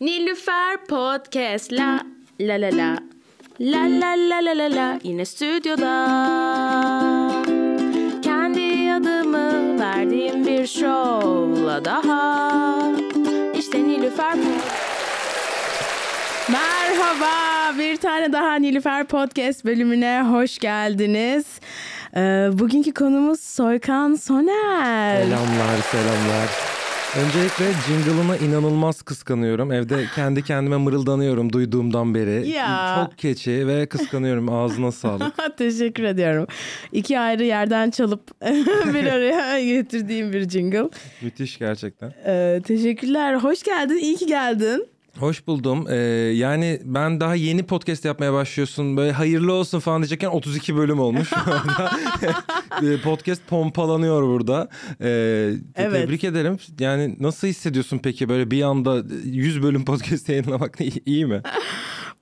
Nilüfer Podcast la la la la La la la la la la yine stüdyoda Kendi adımı verdiğim bir şovla daha İşte Nilüfer Podcast Merhaba bir tane daha Nilüfer Podcast bölümüne hoş geldiniz. Ee, bugünkü konumuz Soykan Soner. Selamlar, selamlar. Öncelikle jingle'ına inanılmaz kıskanıyorum. Evde kendi kendime mırıldanıyorum duyduğumdan beri. Ya. Çok keçi ve kıskanıyorum. Ağzına sağlık. Teşekkür ediyorum. İki ayrı yerden çalıp bir araya getirdiğim bir jingle. Müthiş gerçekten. Ee, teşekkürler. Hoş geldin. İyi ki geldin. Hoş buldum. Ee, yani ben daha yeni podcast yapmaya başlıyorsun. Böyle hayırlı olsun falan diyecekken 32 bölüm olmuş. Ee, podcast pompalanıyor burada. Ee, Evet. Tebrik ederim. Yani nasıl hissediyorsun peki böyle bir anda 100 bölüm podcast yayınlamak iyi, iyi mi?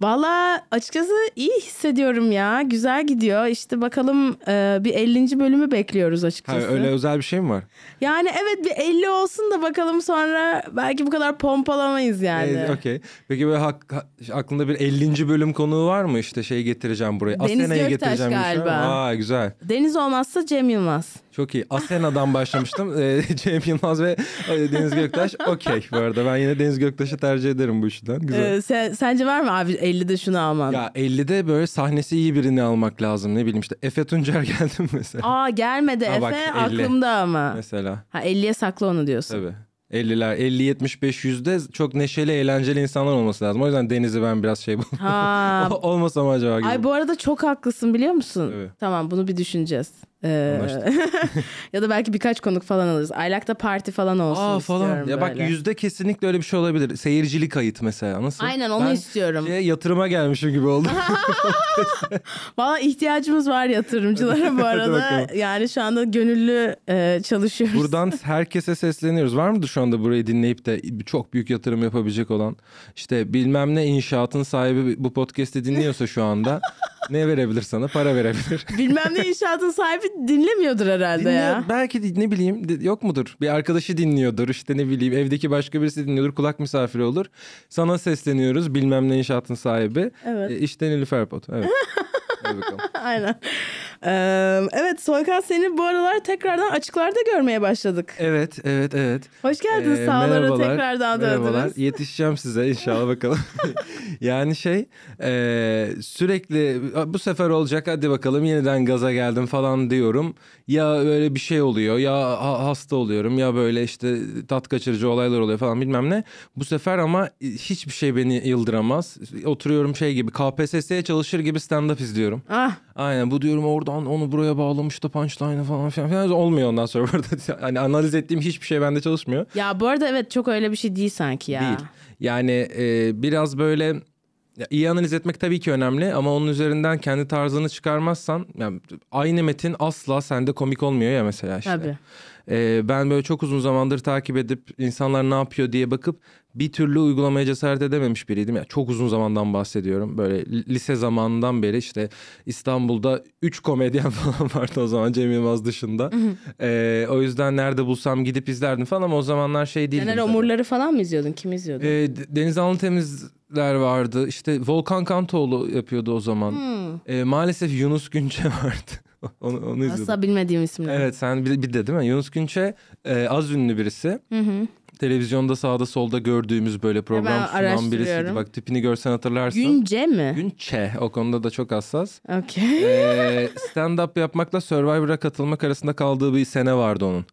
Valla açıkçası iyi hissediyorum ya. Güzel gidiyor. İşte bakalım e, bir 50. bölümü bekliyoruz Ha, açıkçası. öyle özel bir şey mi var? Yani evet bir 50 olsun da bakalım sonra belki bu kadar pompalamayız yani. Ee, Okey. Peki böyle hak- ha- aklında bir 50. bölüm konuğu var mı? İşte şey getireceğim buraya. Deniz Asena'yı Göktaş getireceğim. şey galiba. Aa güzel. Deniz olmazsa Cem Yılmaz. Çok iyi. Asena'dan başlamıştım. Ee, Cem Yılmaz ve e, Deniz Göktaş. Okey bu arada. Ben yine Deniz Göktaş'ı tercih ederim bu işten. Güzel. Ee, sen, sence var mı abi 50'de şunu alman? ya 50'de böyle sahnesi iyi birini almak lazım. Ne bileyim işte Efe Tuncer geldi mi mesela? Aa gelmedi Ha, Efe bak, 50. aklımda ama. Mesela. Ha 50'ye sakla onu diyorsun. Tabii. 50'ler 50 75 100'de çok neşeli eğlenceli insanlar olması lazım. O yüzden Deniz'i ben biraz şey buldum. Ha. Olmasa mı acaba gibi. Ay bu arada çok haklısın biliyor musun? Evet. Tamam bunu bir düşüneceğiz. Ee, ya da belki birkaç konuk falan alırız. Aylak'ta parti falan olsun Aa istiyorum falan. Ya bak böyle. yüzde kesinlikle öyle bir şey olabilir. Seyircilik kayıt mesela. Nasıl? Aynen onu Ben istiyorum. şeye yatırıma gelmişim gibi oldu. Valla ihtiyacımız var yatırımcılara bu arada. yani şu anda gönüllü e, çalışıyoruz. Buradan herkese sesleniyoruz. Var mıdır şu anda burayı dinleyip de çok büyük yatırım yapabilecek olan? İşte bilmem ne inşaatın sahibi bu podcast'i dinliyorsa şu anda ne verebilir sana? Para verebilir. Bilmem ne inşaatın sahibi dinlemiyordur herhalde Dinliyor, ya. belki ne bileyim yok mudur? Bir arkadaşı dinliyordur işte ne bileyim evdeki başka birisi dinliyordur kulak misafiri olur. Sana sesleniyoruz bilmem ne inşaatın sahibi. Evet. E, işte Nilüfer Pot. Evet. Aynen. Ee, evet Soykan seni bu aralar tekrardan açıklarda görmeye başladık. Evet, evet, evet. Hoş geldiniz Ee, merhabalar, tekrardan Merhabalar. döndünüz. Yetişeceğim size inşallah bakalım. yani şey e, sürekli bu sefer olacak hadi bakalım yeniden gaza geldim falan diyorum. Ya böyle bir şey oluyor ya ha- hasta oluyorum ya böyle işte tat kaçırıcı olaylar oluyor falan bilmem ne. Bu sefer ama hiçbir şey beni yıldıramaz. Oturuyorum şey gibi KPSS'ye çalışır gibi stand-up izliyorum. Ah Aynen bu diyorum oradan onu buraya bağlamış da punchline'ı falan filan, filan olmuyor ondan sonra burada. Hani analiz ettiğim hiçbir şey bende çalışmıyor. ya bu arada evet çok öyle bir şey değil sanki ya. Değil. Yani e, biraz böyle iyi analiz etmek tabii ki önemli ama onun üzerinden kendi tarzını çıkarmazsan yani aynı metin asla sende komik olmuyor ya mesela işte. Tabii. E, ben böyle çok uzun zamandır takip edip insanlar ne yapıyor diye bakıp bir türlü uygulamaya cesaret edememiş biriydim. Ya çok uzun zamandan bahsediyorum. Böyle li- lise zamanından beri işte İstanbul'da 3 komedyen falan vardı o zaman Cem Yılmaz dışında. E, o yüzden nerede bulsam gidip izlerdim falan ama o zamanlar şey değildim. Caner. Omurları falan mı izliyordun? Kim izliyordu? Ee, Deniz Alın Temizler vardı. İşte Volkan Kantoğlu yapıyordu o zaman. Hmm. Ee, maalesef Yunus Günçe vardı. onu, onu izledim. Asla bilmediğim isimler. Evet sen bir, bir de değil mi? Yunus Günçe e, az ünlü birisi. Hı hı. Televizyonda sağda solda gördüğümüz böyle program ben sunan birisiydi. Bak tipini görsen hatırlarsın. Günce mi? Günçe o konuda da çok hassas. Okey. Ee, stand-up yapmakla Survivor'a katılmak arasında kaldığı bir sene vardı onun.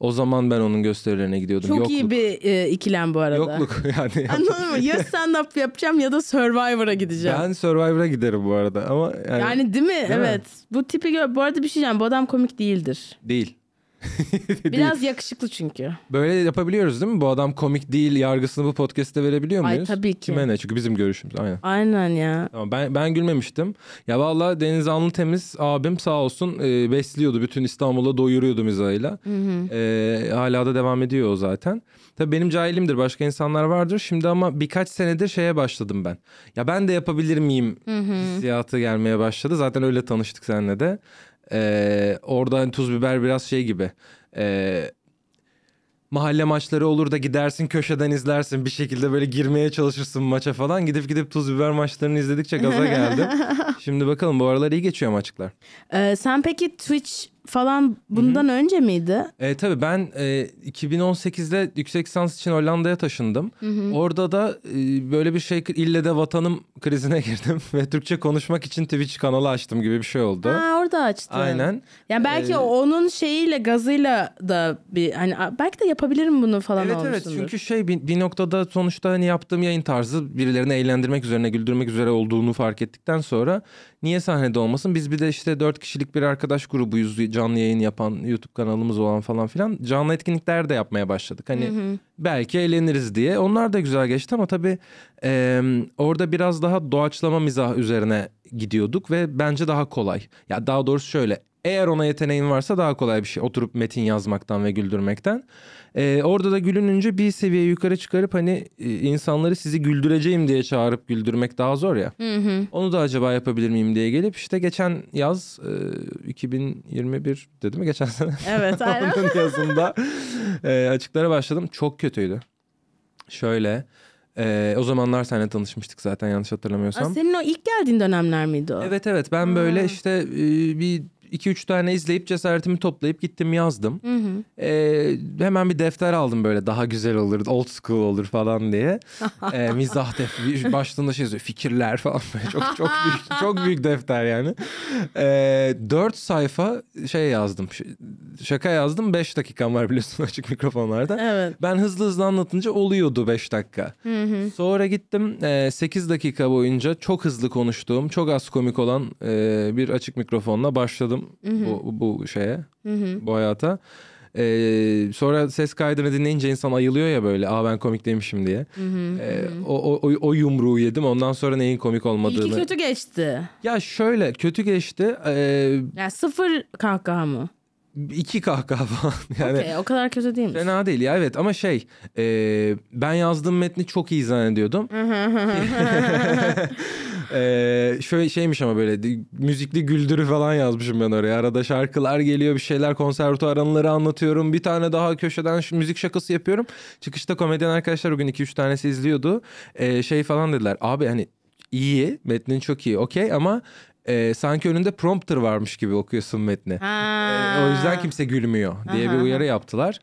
O zaman ben onun gösterilerine gidiyordum. Çok Yokluk. iyi bir e, ikilem bu arada. Yokluk yani. Anladın mı? Ya stand-up yapacağım ya da Survivor'a gideceğim. Ben Survivor'a giderim bu arada ama yani, Yani değil mi? mi? evet. Bu tipi gör. Bu arada bir şey diyeceğim. Bu adam komik değildir. değil. Biraz yakışıklı çünkü. Böyle yapabiliyoruz değil mi? Bu adam komik değil yargısını bu podcast'te verebiliyor Ay, muyuz? tabii ki. Kime ne? Çünkü bizim görüşümüz. Aynen. Aynen ya. Tamam, ben ben gülmemiştim. Ya vallahi Deniz Anlı Temiz abim sağ olsun e, besliyordu. Bütün İstanbul'a doyuruyordu mizahıyla. E, hala da devam ediyor o zaten. Tabii benim cahilimdir. Başka insanlar vardır. Şimdi ama birkaç senedir şeye başladım ben. Ya ben de yapabilir miyim hissiyatı gelmeye başladı. Zaten öyle tanıştık seninle de. E, orada hani tuz biber biraz şey gibi. E, mahalle maçları olur da gidersin köşeden izlersin bir şekilde böyle girmeye çalışırsın maça falan. Gidip gidip tuz biber maçlarını izledikçe gaza geldim. Şimdi bakalım bu aralar iyi geçiyor maçlar. Ee, sen peki Twitch falan bundan önce miydi? E, tabii ben e, 2018'de yüksek lisans için Hollanda'ya taşındım. Orada da e, böyle bir şey ille de vatanım krizine girdim ve Türkçe konuşmak için Twitch kanalı açtım gibi bir şey oldu. Ha, orada açtın. Aynen. Yani belki Ee, onun şeyiyle gazıyla da bir hani belki de yapabilirim bunu falan Evet evet çünkü şey bir, bir noktada sonuçta hani yaptığım yayın tarzı birilerini eğlendirmek üzerine güldürmek üzere olduğunu fark ettikten sonra niye sahnede olmasın? Biz bir de işte dört kişilik bir arkadaş grubuyuz canlı yayın yapan YouTube kanalımız olan falan filan canlı etkinlikler de yapmaya başladık. Hani belki eğleniriz diye onlar da güzel geçti ama tabii e, orada biraz daha doğaçlama mizah üzerine gidiyorduk ve bence daha kolay. Ya daha doğrusu şöyle eğer ona yeteneğin varsa daha kolay bir şey oturup metin yazmaktan ve güldürmekten. Ee, orada da gülününce bir seviye yukarı çıkarıp hani e, insanları sizi güldüreceğim diye çağırıp güldürmek daha zor ya. Onu da acaba yapabilir miyim diye gelip işte geçen yaz e, 2021 dedi mi geçen sene? Evet aynen. Onun yazında e, açıklara başladım. Çok kötüydü. Şöyle e, o zamanlar seninle tanışmıştık zaten yanlış Aa, hatırlamıyorsam. senin o ilk geldiğin dönemler miydi o? Evet evet ben böyle işte e, bir iki üç tane izleyip cesaretimi toplayıp gittim yazdım. E, hemen bir defter aldım böyle daha güzel olur, old school olur falan diye. E, mizah defteri başlığında şey yazıyor fikirler falan böyle çok çok büyük çok büyük defter yani. E, dört sayfa şey yazdım şaka yazdım beş dakikam var biliyorsun açık mikrofonlarda. Evet. Ben hızlı hızlı anlatınca oluyordu 5 dakika. Sonra gittim 8 dakika boyunca çok hızlı konuştuğum, çok az komik olan e, bir açık mikrofonla başladım bu, bu şeye, bu hayata. E, sonra ses kaydını dinleyince insan ayılıyor ya böyle, aa ben komik demişim diye. E, o, o, o, o yumruğu yedim. Ondan sonra neyin komik olmadığını. İlki kötü geçti. Ya şöyle kötü geçti. E, Yani sıfır kahkaha mı? İki kahkaha falan. Yani Okey, o kadar kötü değilmiş. Fena değil ya evet ama şey e, ben yazdığım metni çok iyi zannediyordum. e, şöyle şeymiş ama böyle müzikli güldürü falan yazmışım ben oraya. Arada şarkılar geliyor bir şeyler konservatuar anıları anlatıyorum. Bir tane daha köşeden şu müzik şakası yapıyorum. Çıkışta komedyen arkadaşlar o gün 2-3 tanesi izliyordu. E, şey falan dediler abi hani iyi metnin çok iyi okey ama e, sanki önünde prompter varmış gibi okuyorsun metni. Ee, o yüzden kimse gülmüyor diye bir uyarı yaptılar.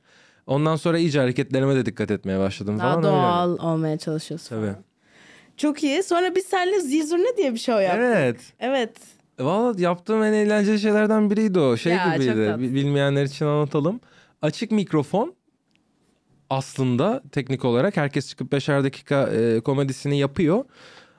Ondan sonra iyice hareketlerime de dikkat etmeye başladım Daha falan. öyle. doğal olmaya çalışıyorsun. Tabii. Çok iyi. Sonra biz seninle Zizurne diye bir show yaptık. Evet. Evet. Valla yaptığım en eğlenceli şeylerden biriydi o. Şey Ya, gibiydi. Bilmeyenler için anlatalım. Açık mikrofon aslında teknik olarak herkes çıkıp beşer dakika e, komedisini yapıyor.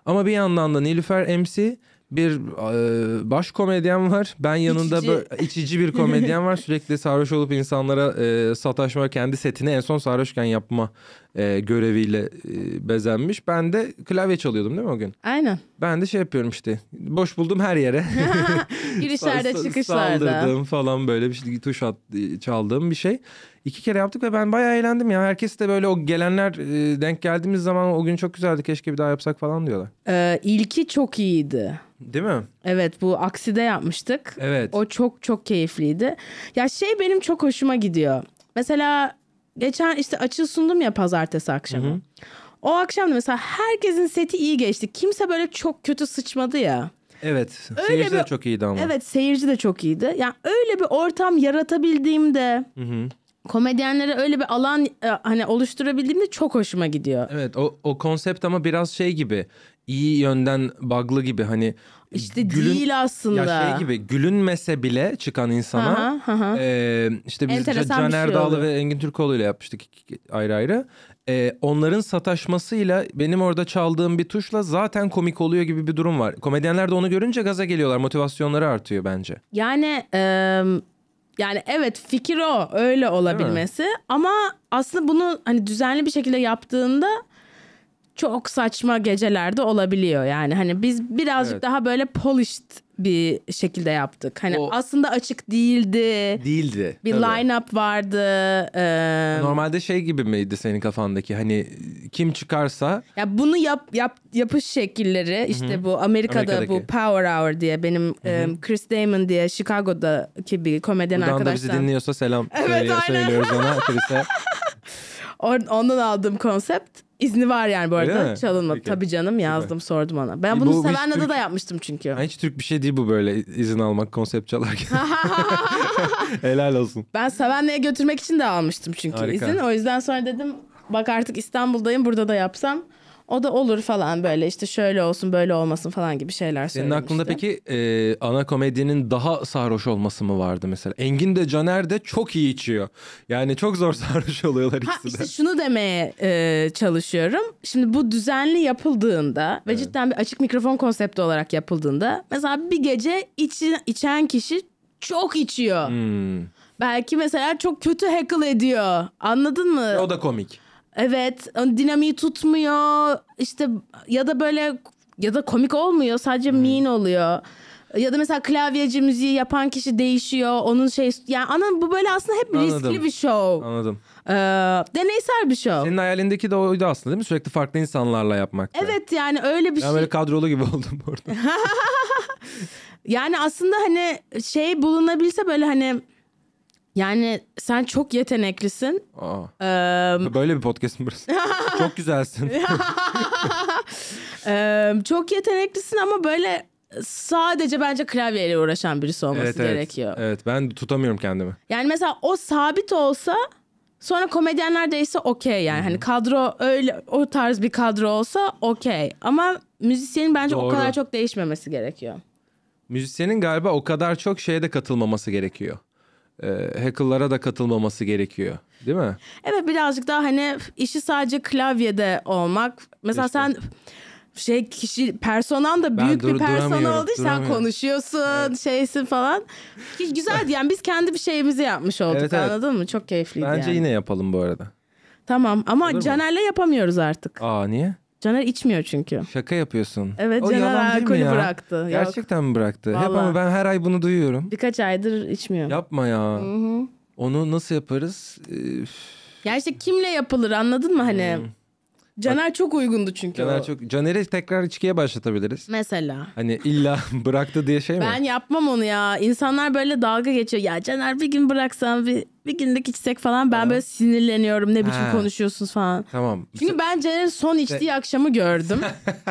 Ama bir yandan da Nilüfer MC bir e, baş komedyen var. Ben yanında İçici. böyle içici bir komedyen var. Sürekli sarhoş olup insanlara e, sataşma, kendi setini en son sarhoşken yapma e, göreviyle e, bezenmiş. Ben de klavye çalıyordum değil mi o gün? Aynen. Ben de şey yapıyorum işte. Boş buldum her yere. Girişlerde çıkışlarda. Saldırdığım falan böyle bir şey, tuş at, çaldığım bir şey. İki kere yaptık ve ben bayağı eğlendim ya. Herkes de böyle o gelenler e, denk geldiğimiz zaman o gün çok güzeldi. Keşke bir daha yapsak falan diyorlar. Ee, ilki çok iyiydi. Değil mi? Evet bu Aksi'de yapmıştık. Evet. O çok çok keyifliydi. Ya şey benim çok hoşuma gidiyor. Mesela geçen işte açıl sundum ya pazartesi akşamı. O akşam da mesela herkesin seti iyi geçti. Kimse böyle çok kötü sıçmadı ya. Evet. Öyle Seyirci de bir- çok iyiydi ama. Evet seyirci de çok iyiydi. Yani öyle bir ortam yaratabildiğimde komedyenlere öyle bir alan e, hani oluşturabildiğimde çok hoşuma gidiyor. Evet o, o konsept ama biraz şey gibi iyi yönden bug'lı gibi hani İşte gülün- değil aslında. Ya şey gibi gülünmese bile çıkan insana Aha, aha. e, işte biz Enteresan bir Caner şey ve Engin Türkoğlu ile yapmıştık ayrı ayrı. E, onların sataşmasıyla benim orada çaldığım bir tuşla zaten komik oluyor gibi bir durum var. Komedyenler de onu görünce gaza geliyorlar. Motivasyonları artıyor bence. Yani e, yani evet fikir o öyle olabilmesi. Ama aslında bunu hani düzenli bir şekilde yaptığında çok saçma gecelerde olabiliyor. Yani hani biz birazcık Evet. daha böyle polished bir şekilde yaptık. Hani O- aslında açık değildi. Değildi. Bir tabii. line-up vardı. e, Normalde şey gibi miydi senin kafandaki hani kim çıkarsa Ya bunu yap, yap yapış şekilleri işte bu Amerika'da bu Amerika'daki. Power Hour diye benim e, Chris Damon diye Chicago'daki bir komedyen buradan da bizi arkadaşlar. dinliyorsa selam Evet, söyle- aynen. söylüyoruz ona Chris'e. Ondan aldığım konsept izni var yani bu Öyle arada mi? çalınmadı. Peki. Tabii canım yazdım sordum ona. Ben bunu bu- bu hiç Türk- da yapmıştım çünkü. Ha, Hiç Türk bir şey değil bu böyle izin almak konsept çalarken. Helal olsun. Ben Sevenna'ya götürmek için de almıştım çünkü Harika. izin. O yüzden sonra dedim bak artık İstanbul'dayım burada da yapsam o da olur falan böyle işte şöyle olsun böyle olmasın falan gibi şeyler Senin söylemişti. aklında peki e, ana komedinin daha sarhoş olması mı vardı mesela? Engin de Caner de çok iyi içiyor. Yani çok zor sarhoş oluyorlar ikisi de. işte şunu demeye e, çalışıyorum. Şimdi bu düzenli yapıldığında ve cidden bir açık mikrofon konsepti olarak yapıldığında mesela bir gece içi, içen kişi çok içiyor. Hmm. Belki mesela çok kötü heckle ediyor. Anladın mı? O da komik. Evet, dinamiği tutmuyor. İşte ya da böyle ya da komik olmuyor, sadece mean oluyor. Ya da mesela klavyeci müziği yapan kişi değişiyor. Onun şey yani ana bu böyle aslında hep Anladım. riskli bir show. Anladım. Ee, deneysel bir show. Senin hayalindeki de oydu aslında değil mi? Sürekli farklı insanlarla yapmak. Evet yani öyle bir Ben şey. böyle kadrolu gibi oldum orada. Yani aslında hani şey bulunabilse böyle hani yani sen çok yeteneklisin. Aa, Ee, böyle bir podcast mı burası? çok güzelsin. Ee, çok yeteneklisin ama böyle sadece bence klavyeyle uğraşan birisi olması evet, evet. gerekiyor. Evet ben tutamıyorum kendimi. Yani mesela o sabit olsa sonra komedyenler değişse okey yani. Hani kadro öyle o tarz bir kadro olsa okey. Ama müzisyenin bence o Doğru. kadar çok değişmemesi gerekiyor. Müzisyenin galiba o kadar çok şeye de katılmaması gerekiyor. Ee, heckle'lara da katılmaması gerekiyor. Değil mi? Evet birazcık daha hani işi sadece klavyede olmak. Mesela İşte. sen şey kişi personan da büyük dur- bir persona için sen konuşuyorsun şeysin falan. Ki Güzeldi yani biz kendi bir şeyimizi yapmış olduk Evet, evet. anladın mı? Çok keyifliydi Bence yani. yine yapalım bu arada. Tamam ama Olur? Caner'le yapamıyoruz artık. Aa niye? Caner içmiyor çünkü. Şaka yapıyorsun. Evet, O Caner alkolü ya? bıraktı. Yok. Gerçekten mi bıraktı? Hep ama ben her ay bunu duyuyorum. Birkaç aydır içmiyor. Yapma ya. Hı hı. Onu nasıl yaparız? Üf, Ya işte kimle yapılır anladın mı hani? Caner çok uygundu çünkü Hmm. Caner o. çok Caner'i tekrar içkiye başlatabiliriz. Mesela. Hani illa bıraktı diye şey mi? Ben yapmam onu ya. İnsanlar böyle dalga geçiyor. Ya Caner bir gün bıraksan bir, bir günlük içsek falan. Ben böyle sinirleniyorum. Ne biçim Ha. konuşuyorsunuz falan. Tamam. Çünkü ben Caner'in son içtiği akşamı gördüm.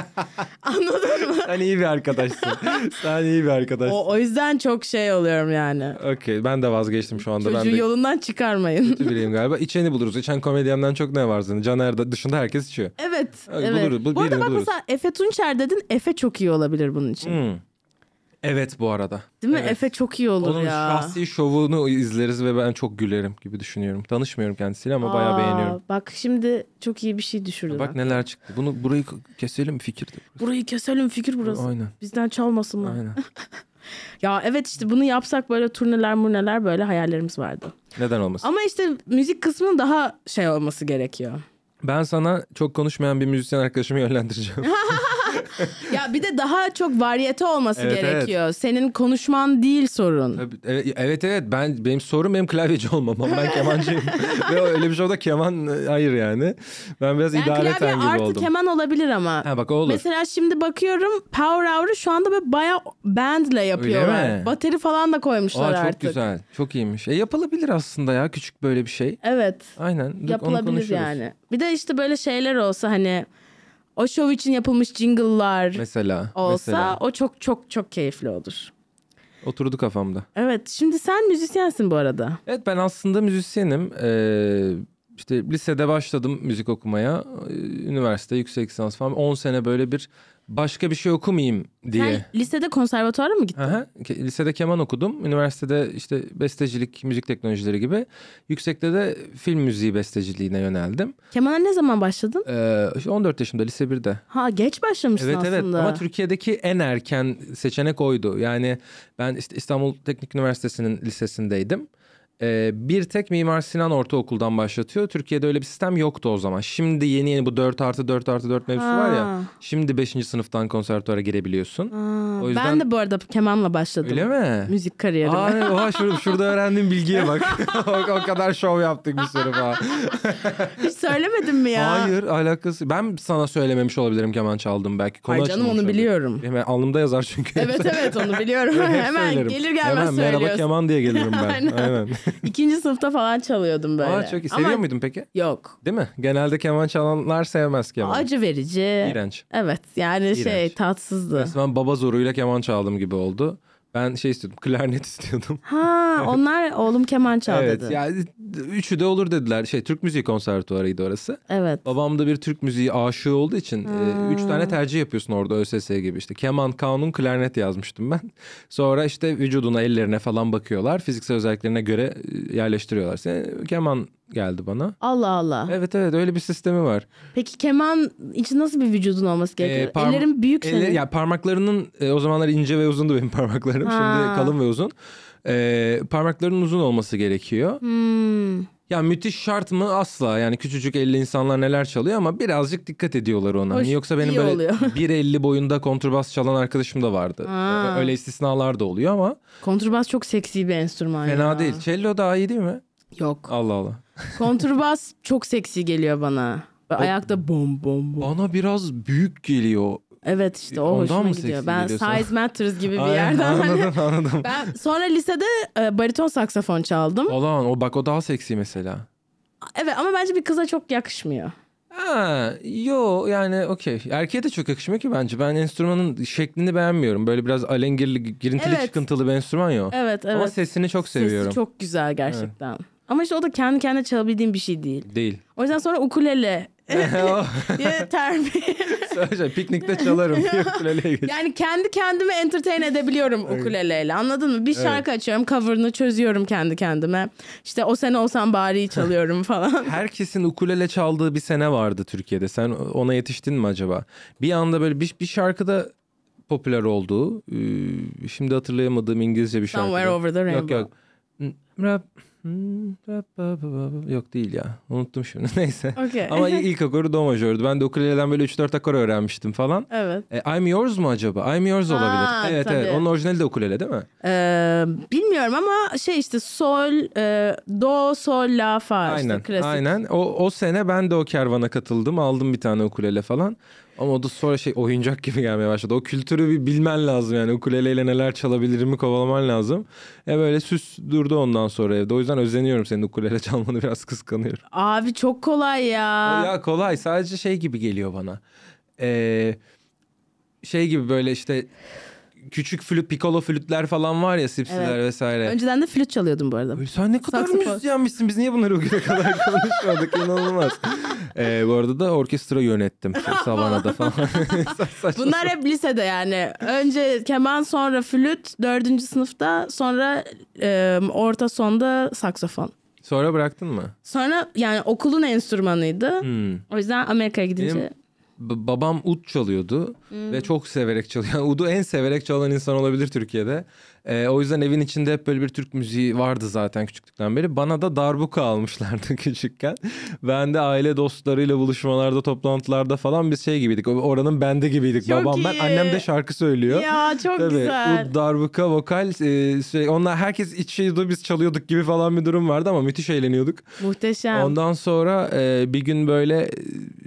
Anladın mı? Sen iyi bir arkadaşsın. Sen iyi bir arkadaşsın. O, o yüzden çok şey oluyorum yani. Okey ben de vazgeçtim şu anda. Çocuğu ben de yolundan çıkarmayın. kötü biriyim galiba. İçeni buluruz. İçen komedyenden çok ne var zaten? Caner da- dışında herkes içiyor. evet. Evet, evet. buluruz, bu- bu arada birini bak buluruz. mesela Efe Tunçer dedin. Efe çok iyi olabilir bunun için. Hmm. Evet bu arada. Değil mi? Evet. Efe çok iyi olur Onun ya. şahsi şovunu izleriz ve ben çok gülerim gibi düşünüyorum. Tanışmıyorum kendisiyle ama bayağı Aa, beğeniyorum. Bak şimdi çok iyi bir şey düşürdün. Bak ha. neler çıktı. Bunu burayı keselim fikirdi. Burayı keselim fikir burası. Aynen. Bizden çalmasınlar. Aynen. Ya evet işte bunu yapsak böyle turneler murneler böyle hayallerimiz vardı. Neden olmasın? Ama işte müzik kısmının daha şey olması gerekiyor. Ben sana çok konuşmayan bir müzisyen arkadaşımı yönlendireceğim. Ya bir de daha çok varyete olması Evet, gerekiyor. Senin konuşman değil sorun. Tabii, evet, evet evet ben benim sorun benim klavyeci olmamam. Ben kemancıyım. Ve öyle bir şey oldu keman e, hayır yani. Ben biraz Yani idareten klavye gibi artı oldum. keman olabilir ama. Ha bak olur. Mesela şimdi bakıyorum Power Hour'ı şu anda böyle bayağı bandle yapıyorlar. Bateri falan da koymuşlar Aa, çok artık. güzel. Çok iyiymiş. E yapılabilir aslında ya küçük böyle bir şey. Evet. Aynen. Dur, yapılabilir yani. Bir de işte böyle şeyler olsa hani o show için yapılmış jingle'lar Mesela. olsa mesela. o çok çok çok keyifli olur. Oturdu kafamda. Evet şimdi sen müzisyensin bu arada. Evet ben aslında müzisyenim. Ee, işte lisede başladım müzik okumaya. Ee, Üniversite, yüksek lisans falan. 10 sene böyle bir başka bir şey okumayayım diye. Sen lisede konservatuara mı gittin? Aha, lisede keman okudum. Üniversitede işte bestecilik, müzik teknolojileri gibi. Yüksekte de film müziği besteciliğine yöneldim. Kemana ne zaman başladın? Ee, işte 14 yaşımda lise 1'de. Ha geç başlamışsın Evet aslında. evet ama Türkiye'deki en erken seçenek oydu. Yani ben işte İstanbul Teknik Üniversitesi'nin lisesindeydim. Ee, bir tek Mimar Sinan Ortaokul'dan başlatıyor. Türkiye'de öyle bir sistem yoktu o zaman. Şimdi yeni yeni bu 4 artı 4 artı 4 mevzusu var Ha. ya. Şimdi 5. sınıftan konservatuara girebiliyorsun. Ha, O yüzden- Ben de bu arada kemanla başladım. Öyle mi? Müzik kariyerime. Aa, evet, oha şurada, şurada öğrendiğim bilgiye bak. o, o kadar şov yaptık bir sürü falan. Hiç söylemedim mi ya? Hayır alakası. Ben sana söylememiş olabilirim keman çaldım belki. Konu Ay canım açılmış onu olabilir. biliyorum. Hemen alnımda yazar çünkü. evet evet onu biliyorum. Hep Hemen söylerim. gelir gelmez Hemen merhaba söylüyorsun. keman diye gelirim ben. Aynen. Aynen. İkinci sınıfta falan çalıyordum böyle. Aa, çok iyi. Seviyor Ama muydun peki? Yok. Değil mi? Genelde keman çalanlar sevmez keman. Acı verici. İğrenç. Evet yani şey İğrenç. tatsızdı. Mesela ben baba zoruyla keman çaldım gibi oldu. Ben şey istiyordum, klarnet istiyordum. Ha onlar oğlum keman çal evet, dedi. yani üçü de olur dediler. Şey Türk Müziği Konservatuvarıydı orası. Evet. Babam da bir Türk müziği aşığı olduğu için e, üç tane tercih yapıyorsun orada ÖSS gibi. İşte keman, kanun, klarnet yazmıştım ben. Sonra işte vücuduna, ellerine falan bakıyorlar. Fiziksel özelliklerine göre e, yerleştiriyorlar seni. Keman geldi bana. Allah Allah. Evet evet öyle bir sistemi var. Peki keman için nasıl bir vücudun olması gerekiyor? Ee, parma- Ellerin büyük senin. ya parmaklarının e, o zamanlar ince ve uzundu benim parmaklarım. Ha. Şimdi kalın ve uzun. E, parmaklarının uzun olması gerekiyor. Hmm. Ya müthiş şart mı? Asla. Yani küçücük elli insanlar neler çalıyor ama birazcık dikkat ediyorlar ona. Hoş, Hani Yoksa benim böyle oluyor. 1.50 boyunda kontrbas çalan arkadaşım da vardı. Ha. Öyle istisnalar da oluyor ama Kontrbas çok seksi bir enstrüman fena ya. değil. Cello daha iyi değil mi? Yok. Allah Allah. Kontrbas çok seksi geliyor bana. Böyle Ayakta bom bom bom. Bana biraz büyük geliyor. Evet işte o Ondan hoşuma mı gidiyor. seksi Ben geliyor sana? Size Matters gibi bir Aynen, yerden. hani- anladım anladım. Ben sonra lisede e, bariton saksafon çaldım. Olan o bak o daha seksi mesela. Evet ama bence bir kıza çok yakışmıyor. Ha, yo yani okey. Erkeğe de çok yakışmıyor ki bence. Ben enstrümanın şeklini beğenmiyorum. Böyle biraz alengirli, girintili Evet. çıkıntılı bir enstrüman ya. o. Evet evet. Ama sesini çok seviyorum. Sesi çok güzel gerçekten. Ama işte o da kendi kendine çalabildiğim bir şey değil. Değil. O yüzden sonra ukulele diye terbiye. Söyleyeceğim, piknikte çalarım. Ukuleleye geç. yani kendi kendimi entertain edebiliyorum ukuleleyle anladın mı? Bir şarkı açıyorum cover'ını çözüyorum kendi kendime. İşte o sene olsam bari çalıyorum falan. Herkesin ukulele çaldığı bir sene vardı Türkiye'de. Sen ona yetiştin mi acaba? Bir anda böyle bir, bir şarkıda popüler oldu. Ee, Şimdi hatırlayamadığım İngilizce bir şarkı. Somewhere over the Yok rainbow. yok. Rap. Yok değil ya. Unuttum şimdi. Neyse. Okey. Ama ilk akoru do majördü. Ben de ukuleleden böyle 3-4 akor öğrenmiştim falan. Evet. E, I'm Yours mu acaba? I'm Yours olabilir. Evet evet. tabii. Onun orijinali de ukulele değil mi? Ee, bilmiyorum ama şey işte sol, e, do, sol, la, fa Aynen. işte klasik. Aynen. O, o sene ben de o kervana katıldım. Aldım bir tane ukulele falan. Ama o da sonra şey oyuncak gibi gelmeye başladı. O kültürü bir bilmen lazım yani. Ukuleleyle neler çalabilirimi kovalaman lazım. E böyle süs durdu ondan sonra evde. O yüzden özeniyorum senin ukulele çalmanı biraz kıskanıyorum. Abi çok kolay ya. Ya kolay sadece şey gibi geliyor bana. Ee, şey gibi böyle işte küçük flüt, piccolo flütler falan var ya sipsiler Evet. vesaire. Önceden de flüt çalıyordum bu arada. Sen ne kadar Saksafon. müzisyenmişsin. Biz niye bunları bugüne kadar konuşmadık? İnanılmaz. Ee, bu arada da orkestra yönettim. Savana'da falan. Bunlar hep lisede yani. Önce keman sonra flüt dördüncü sınıfta sonra e, orta sonda saksafon. Sonra bıraktın mı? Sonra yani okulun enstrümanıydı. Hmm. O yüzden Amerika'ya gidince Benim- babam ud çalıyordu ve çok severek çalıyor. Yani udu en severek çalan insan olabilir Türkiye'de. Ee, o yüzden evin içinde hep böyle bir Türk müziği vardı zaten küçüklükten beri. Bana da darbuka almışlardı küçükken. Ben de aile dostlarıyla buluşmalarda, toplantılarda falan biz şey gibiydik. Oranın bende gibiydik. Çok babam ben, iyi. annem de şarkı söylüyor. Ya çok Tabii güzel. ud, darbuka, vokal e, şey, onlar herkes içiyordu biz çalıyorduk gibi falan bir durum vardı ama müthiş eğleniyorduk. Muhteşem. Ondan sonra e, bir gün böyle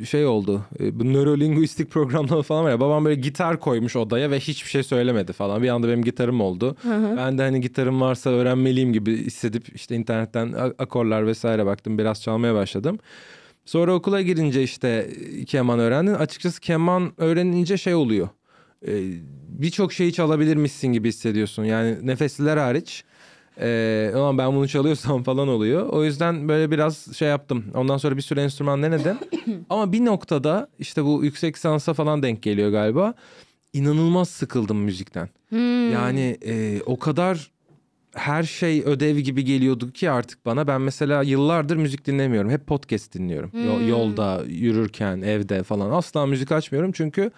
e, şey oldu. E, bu nörolinguistik programlar falan var ya. Babam böyle gitar koymuş odaya ve hiçbir şey söylemedi falan. Bir anda benim gitarım oldu. Ben de hani gitarım varsa öğrenmeliyim gibi hissedip işte internetten akorlar vesaire baktım. Biraz çalmaya başladım. Sonra okula girince işte keman öğrendim. Açıkçası keman öğrenince şey oluyor. E, Birçok şeyi çalabilirmişsin gibi hissediyorsun. Yani nefesliler hariç. Ee, ulan ben bunu çalıyorsam falan oluyor. O yüzden böyle biraz şey yaptım. Ondan sonra bir sürü enstrüman denedim. Ama bir noktada işte bu yüksek lisansa falan denk geliyor galiba. İnanılmaz sıkıldım müzikten. Hmm. Yani e, o kadar her şey ödev gibi geliyordu ki artık bana. Ben mesela yıllardır müzik dinlemiyorum. Hep podcast dinliyorum. Yo- Hmm. Yolda, yürürken, evde falan. Asla müzik açmıyorum çünkü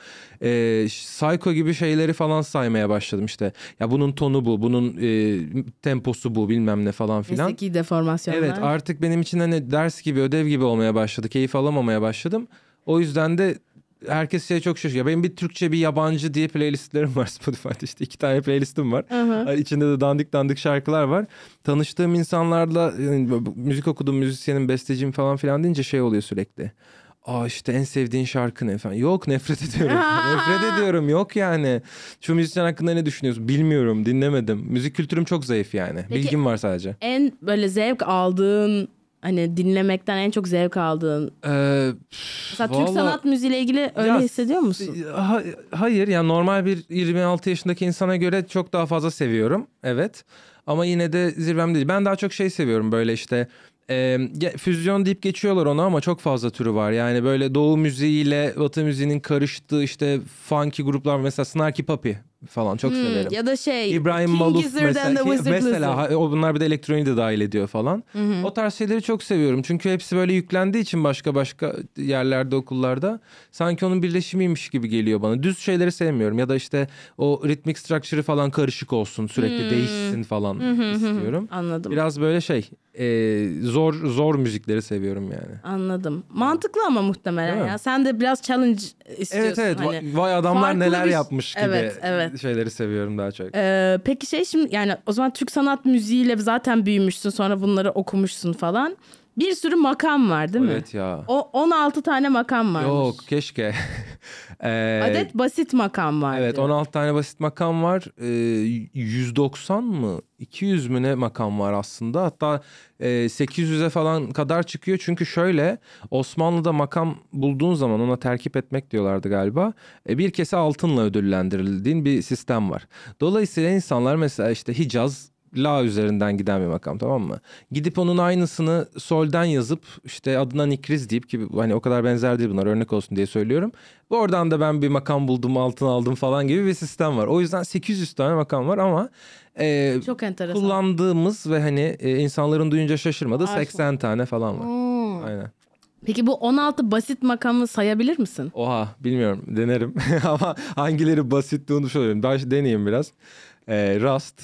e, psycho gibi şeyleri falan saymaya başladım işte. Ya bunun tonu bu, bunun e, temposu bu bilmem ne falan filan. Mesleki deformasyonlar. Evet artık benim için hani ders gibi ödev gibi olmaya başladı. Keyif alamamaya başladım. O yüzden de herkes şeye çok şaşırıyor. Benim bir Türkçe bir yabancı diye playlistlerim var Spotify'da işte iki tane playlistim var. Hı. İçinde de dandik dandik şarkılar var. Tanıştığım insanlarla yani müzik okudum müzisyenin besteciyim falan filan deyince şey oluyor sürekli. Aa işte en sevdiğin şarkı ne falan. Yok nefret ediyorum. nefret ediyorum. Yok yani. Şu müzisyen hakkında ne düşünüyorsun? Bilmiyorum. Dinlemedim. Müzik kültürüm çok zayıf yani. Peki- Bilgim var sadece. En böyle zevk aldığın hani dinlemekten en çok zevk aldığın Ee, mesela Türk Vallahi- sanat müziğiyle ilgili öyle Ya, hissediyor musun? Ha- hayır yani normal bir 26 yaşındaki insana göre çok daha fazla seviyorum. Evet. Ama yine de zirvem değil. Ben daha çok şey seviyorum böyle işte e, füzyon deyip geçiyorlar onu ama çok fazla türü var. Yani böyle doğu müziğiyle batı müziğinin karıştığı işte funky gruplar mesela Snarky Puppy falan çok Hmm, severim. ya da şey İbrahim King Maluf mesela, mesela o bunlar bir de elektroniği de dahil ediyor falan. O tarz şeyleri çok seviyorum. Çünkü hepsi böyle yüklendiği için başka başka yerlerde okullarda sanki onun birleşimiymiş gibi geliyor bana. Düz şeyleri sevmiyorum ya da işte o ritmik structure'ı falan karışık olsun, sürekli değişsin falan istiyorum. Anladım. Biraz böyle şey e, zor zor müzikleri seviyorum yani. Anladım. Mantıklı ama muhtemelen Değil mi? ya. Sen de biraz challenge istiyorsun. Evet evet hani. vay, vay adamlar farklı neler bir- yapmış gibi Evet, evet. Şeyleri seviyorum daha çok. Ee, peki şey şimdi yani o zaman Türk sanat müziğiyle zaten büyümüşsün sonra bunları okumuşsun falan. Bir sürü makam var değil mi? Evet ya. O 16 tane makam varmış. Yok keşke. Ee, Adet basit makam vardı. Evet 16 tane basit makam var. Ee, 190 mı 200 mü ne makam var aslında. Hatta e, 800'e falan kadar çıkıyor. Çünkü şöyle Osmanlı'da makam bulduğun zaman ona terkip etmek diyorlardı galiba. E, bir kese altınla ödüllendirildiğin bir sistem var. Dolayısıyla insanlar mesela işte Hicaz La üzerinden giden bir makam tamam mı? Gidip onun aynısını solden yazıp işte adına Nikriz deyip ki hani o kadar benzer değil bunlar örnek olsun diye söylüyorum. Oradan da ben bir makam buldum altın aldım falan gibi bir sistem var. O yüzden 800 tane makam var ama e, Çok enteresan. kullandığımız ve hani e, insanların duyunca şaşırmadığı Aa, 80 tane falan var. Hmm. Aynen. Peki bu 16 basit makamı sayabilir misin? Oha bilmiyorum denerim ama hangileri basit onu. Daha deneyeyim biraz. Ee, Rast,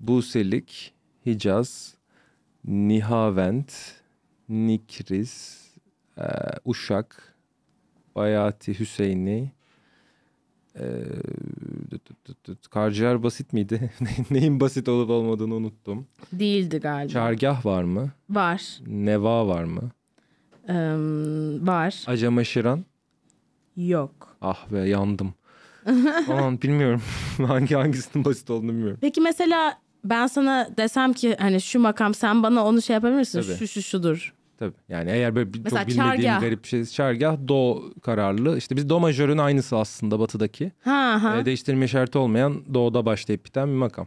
Buselik, Hicaz, Nihavent, Nikriz, e, Uşak, Bayati Hüseyini, e. Karciğer basit miydi? Neyin basit olup olmadığını unuttum. Değildi galiba. Çargah var mı? Var. Neva var mı? Ee, var. Acamaşıran? Yok. Ah be yandım. Aman bilmiyorum. Hangi hangisinin basit olduğunu bilmiyorum. Peki mesela ben sana desem ki hani şu makam sen bana onu şey yapabilir misin? Tabii. Şu şu şudur. Tabii. Yani eğer böyle bir, Mesela çok bilmediğim çargah. garip bir şey. Çargah do kararlı. İşte biz do majörün aynısı aslında batıdaki. Ha ha. Ee, değiştirme işareti olmayan do'da başlayıp biten bir makam.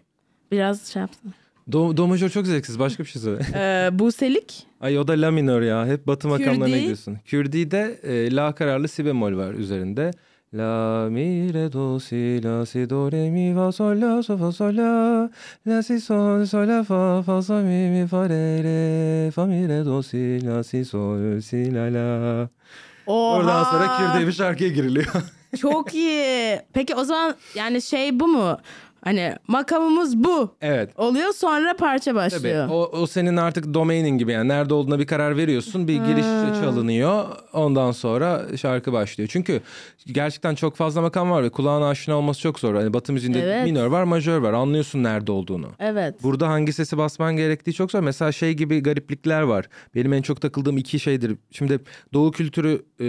Biraz şey yapsın. Do, do majör çok zevksiz. Başka bir şey söyle. Ee, Buselik. Ay o da la minör ya. Hep batı makamlarına Kürdi. gidiyorsun. Kürdi'de e, la kararlı si bemol var üzerinde. La mi re do si la si do re mi fa sol la so fa sol la la si sol sol la fa fa sol mi mi fa re re fa mi re do si la si sol si la la. Oha. Oradan sonra bir şarkıya giriliyor. Çok iyi. Peki o zaman yani şey bu mu? Hani makamımız bu. evet. Oluyor sonra parça Tabii. başlıyor. O, o senin artık domainin gibi yani nerede olduğuna bir karar veriyorsun. Bir giriş çalınıyor. Ondan sonra şarkı başlıyor. Çünkü gerçekten çok fazla makam var ve kulağına aşina olması çok zor. Hani Batı müziğinde Evet. minör var, majör var. Anlıyorsun nerede olduğunu. Evet. Burada hangi sesi basman gerektiği çok zor. Mesela şey gibi gariplikler var. Benim en çok takıldığım iki şeydir. Şimdi Doğu kültürü e,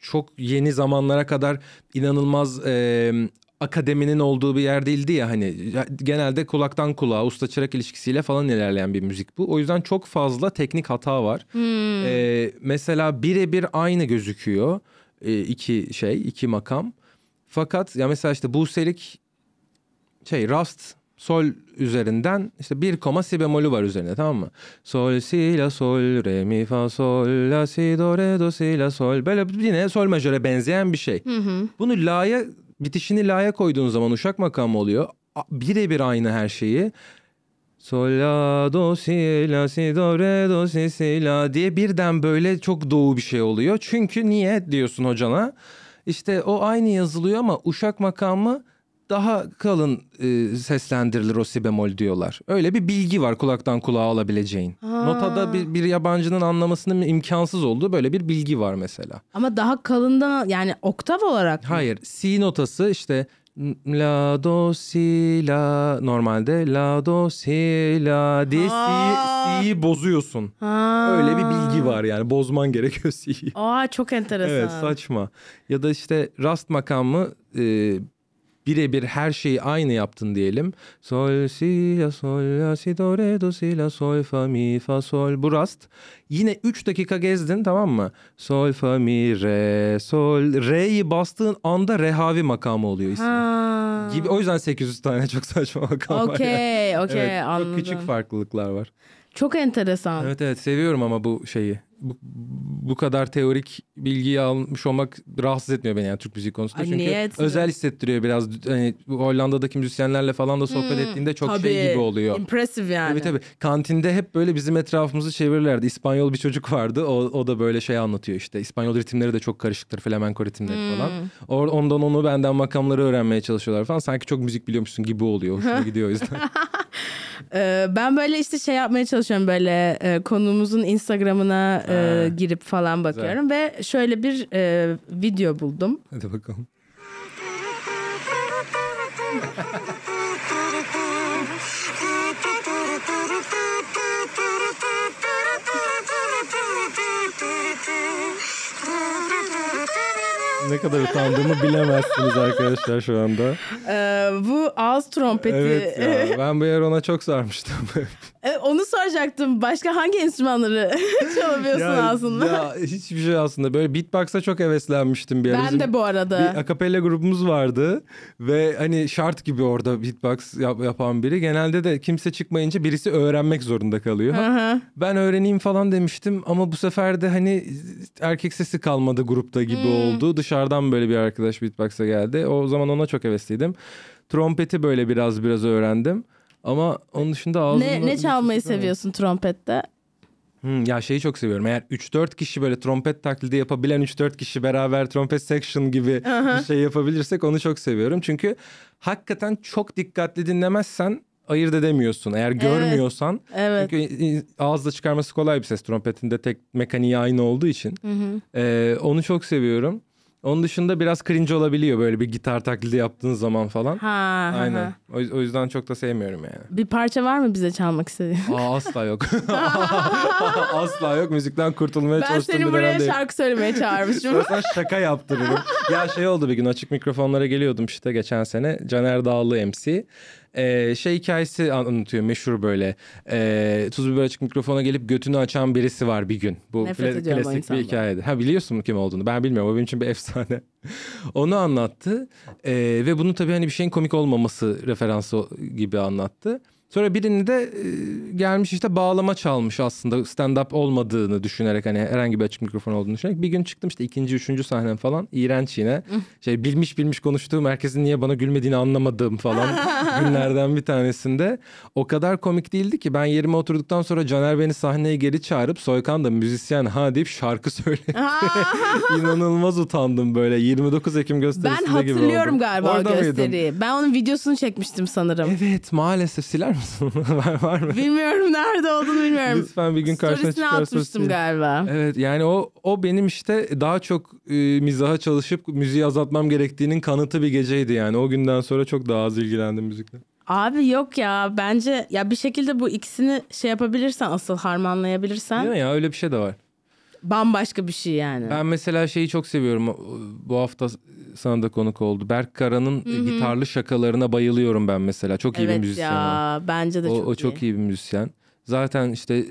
çok yeni zamanlara kadar inanılmaz e, akademinin olduğu bir yer değildi ya hani genelde kulaktan kulağa usta çırak ilişkisiyle falan ilerleyen bir müzik bu. O yüzden çok fazla teknik hata var. E, mesela birebir aynı gözüküyor e, iki şey iki makam. Fakat ya mesela işte Buselik şey Rast sol üzerinden işte bir koma si bemolü var üzerinde tamam mı? Sol si la sol re mi fa sol la si do re do si la sol böyle yine sol majöre benzeyen bir şey. Bunu la'ya bitişini la'ya koyduğun zaman uşak makamı oluyor. Birebir aynı her şeyi. Sol la do si la si do re do si si la diye birden böyle çok doğu bir şey oluyor. Çünkü niye diyorsun hocana? İşte o aynı yazılıyor ama uşak makamı daha kalın e, seslendirilir o si bemol diyorlar. Öyle bir bilgi var kulaktan kulağa alabileceğin. Notada bir, bir yabancının anlamasının imkansız olduğu böyle bir bilgi var mesela. Ama daha kalından yani oktav olarak mı? Hayır si notası işte La do si la normalde la do si la diye si'yi bozuyorsun. Ha. Öyle bir bilgi var yani bozman gerekiyor si'yi. Aa çok enteresan. Evet saçma. Ya da işte rast makamı e, birebir her şeyi aynı yaptın diyelim. Sol si la sol la si do re do si la sol fa mi fa sol bu rast. Yine 3 dakika gezdin tamam mı? Sol fa mi re sol re'yi bastığın anda rehavi makamı oluyor ismi. Ha. Gibi o yüzden 800 tane çok saçma makam var. yani. Okey, okey Evet, anladım. çok küçük farklılıklar var. Çok enteresan. Evet evet seviyorum ama bu şeyi. Bu, bu kadar teorik bilgiyi almış olmak rahatsız etmiyor beni yani Türk müziği konusunda. Ay, Çünkü özel hissettiriyor biraz. Hani Hollanda'daki müzisyenlerle falan da sohbet ettiğinde çok şey Hmm, Tabii, gibi oluyor. Impressive yani. Tabii tabii. Kantinde hep böyle bizim etrafımızı çevirirlerdi. İspanyol bir çocuk vardı. O, o da böyle şey anlatıyor işte. İspanyol ritimleri de çok karışıktır. Flamenco ritimleri Hmm. falan. Or, ondan onu benden makamları öğrenmeye çalışıyorlar falan. Sanki çok müzik biliyormuşsun gibi oluyor. Hoşuma gidiyor o yüzden. Ee, ben böyle işte şey yapmaya çalışıyorum böyle e, konumuzun Instagram'ına e, Ha. girip falan bakıyorum ve şöyle bir e, video buldum. Hadi bakalım. Ne kadar utandığımı bilemezsiniz arkadaşlar şu anda. Ee, bu ağız trompeti. Evet ya ben bu yer ona çok sarmıştım. Soracaktım. Başka hangi enstrümanları çalabiliyorsun ya, aslında? ya hiçbir şey aslında. Böyle beatbox'a çok heveslenmiştim bir ara. ben Bizim de bu arada. Bir akapella grubumuz vardı ve hani şart gibi orada beatbox yap- yapan biri. Genelde de kimse çıkmayınca birisi öğrenmek zorunda kalıyor. Aha. Ben öğreneyim falan demiştim ama bu sefer de hani erkek sesi kalmadı grupta gibi Hmm. oldu. Dışarıdan böyle bir arkadaş beatbox'a geldi. O zaman ona çok hevesliydim. Trompeti böyle biraz biraz öğrendim. Ama onun dışında ağzımda... Ne, ne çalmayı seviyorsun? seviyorsun trompette? Hmm, ya şeyi çok seviyorum. Eğer 3-4 kişi böyle trompet taklidi yapabilen 3-4 kişi beraber trompet section gibi bir şey yapabilirsek onu çok seviyorum. Çünkü hakikaten çok dikkatli dinlemezsen ayırt edemiyorsun. Eğer görmüyorsan Evet. çünkü ağızla çıkarması kolay bir ses. Trompetin de tek mekaniği aynı olduğu için. Ee, onu çok seviyorum. Onun dışında biraz cringe olabiliyor böyle bir gitar taklidi yaptığın zaman falan. Ha, Aynen. ha. O, o yüzden çok da sevmiyorum yani. Bir parça var mı bize çalmak istediğin? Aa, asla yok. asla yok. Müzikten kurtulmaya Ben çalıştığım seni bir buraya şarkı söylemeye çağırmışım. İstersen şaka yaptırırım. ya şey oldu bir gün açık mikrofonlara geliyordum işte geçen sene. Caner Dağlı MC. Ee, şey hikayesi anlatıyor meşhur böyle. Ee, tuz biber açık mikrofona gelip götünü açan birisi var bir gün. Bu Nefret klasik bir hikayedi. Ha biliyorsun mu kim olduğunu? Ben bilmiyorum. O benim için bir efsane. Onu anlattı. Ee, ve bunu tabii hani bir şeyin komik olmaması referansı gibi anlattı. Sonra birini de e, gelmiş işte bağlama çalmış aslında stand-up olmadığını düşünerek hani herhangi bir açık mikrofon olduğunu düşünerek. Bir gün çıktım işte ikinci, üçüncü sahnem falan iğrenç yine. Şey bilmiş bilmiş konuştuğum herkesin niye bana gülmediğini anlamadığım falan günlerden bir tanesinde. O kadar komik değildi ki ben yerime oturduktan sonra Caner beni sahneye geri çağırıp Soykan da müzisyen ha deyip şarkı söyledi. İnanılmaz utandım böyle 29 Ekim gösterisinde ben gibi hatırlıyorum oldum. galiba Orada o mıydın? gösteriyi. Ben onun videosunu çekmiştim sanırım. Evet maalesef siler misin? var, var mı? Bilmiyorum nerede olduğunu bilmiyorum. Lütfen bir gün karşına Storiesine çıkarsa atmıştım galiba. Evet yani o o benim işte daha çok e, mizaha çalışıp müziği azaltmam gerektiğinin kanıtı bir geceydi yani. O günden sonra çok daha az ilgilendim müzikle. Abi yok ya bence ya bir şekilde bu ikisini şey yapabilirsen asıl harmanlayabilirsen Değil mi ya öyle bir şey de var. bambaşka bir şey yani. Ben mesela şeyi çok seviyorum. Bu hafta sana da konuk oldu. Berk Kara'nın gitarlı şakalarına bayılıyorum ben mesela. Çok iyi bir evet müzisyen. o. ya bence de o, çok, o çok iyi bir müzisyen. Zaten işte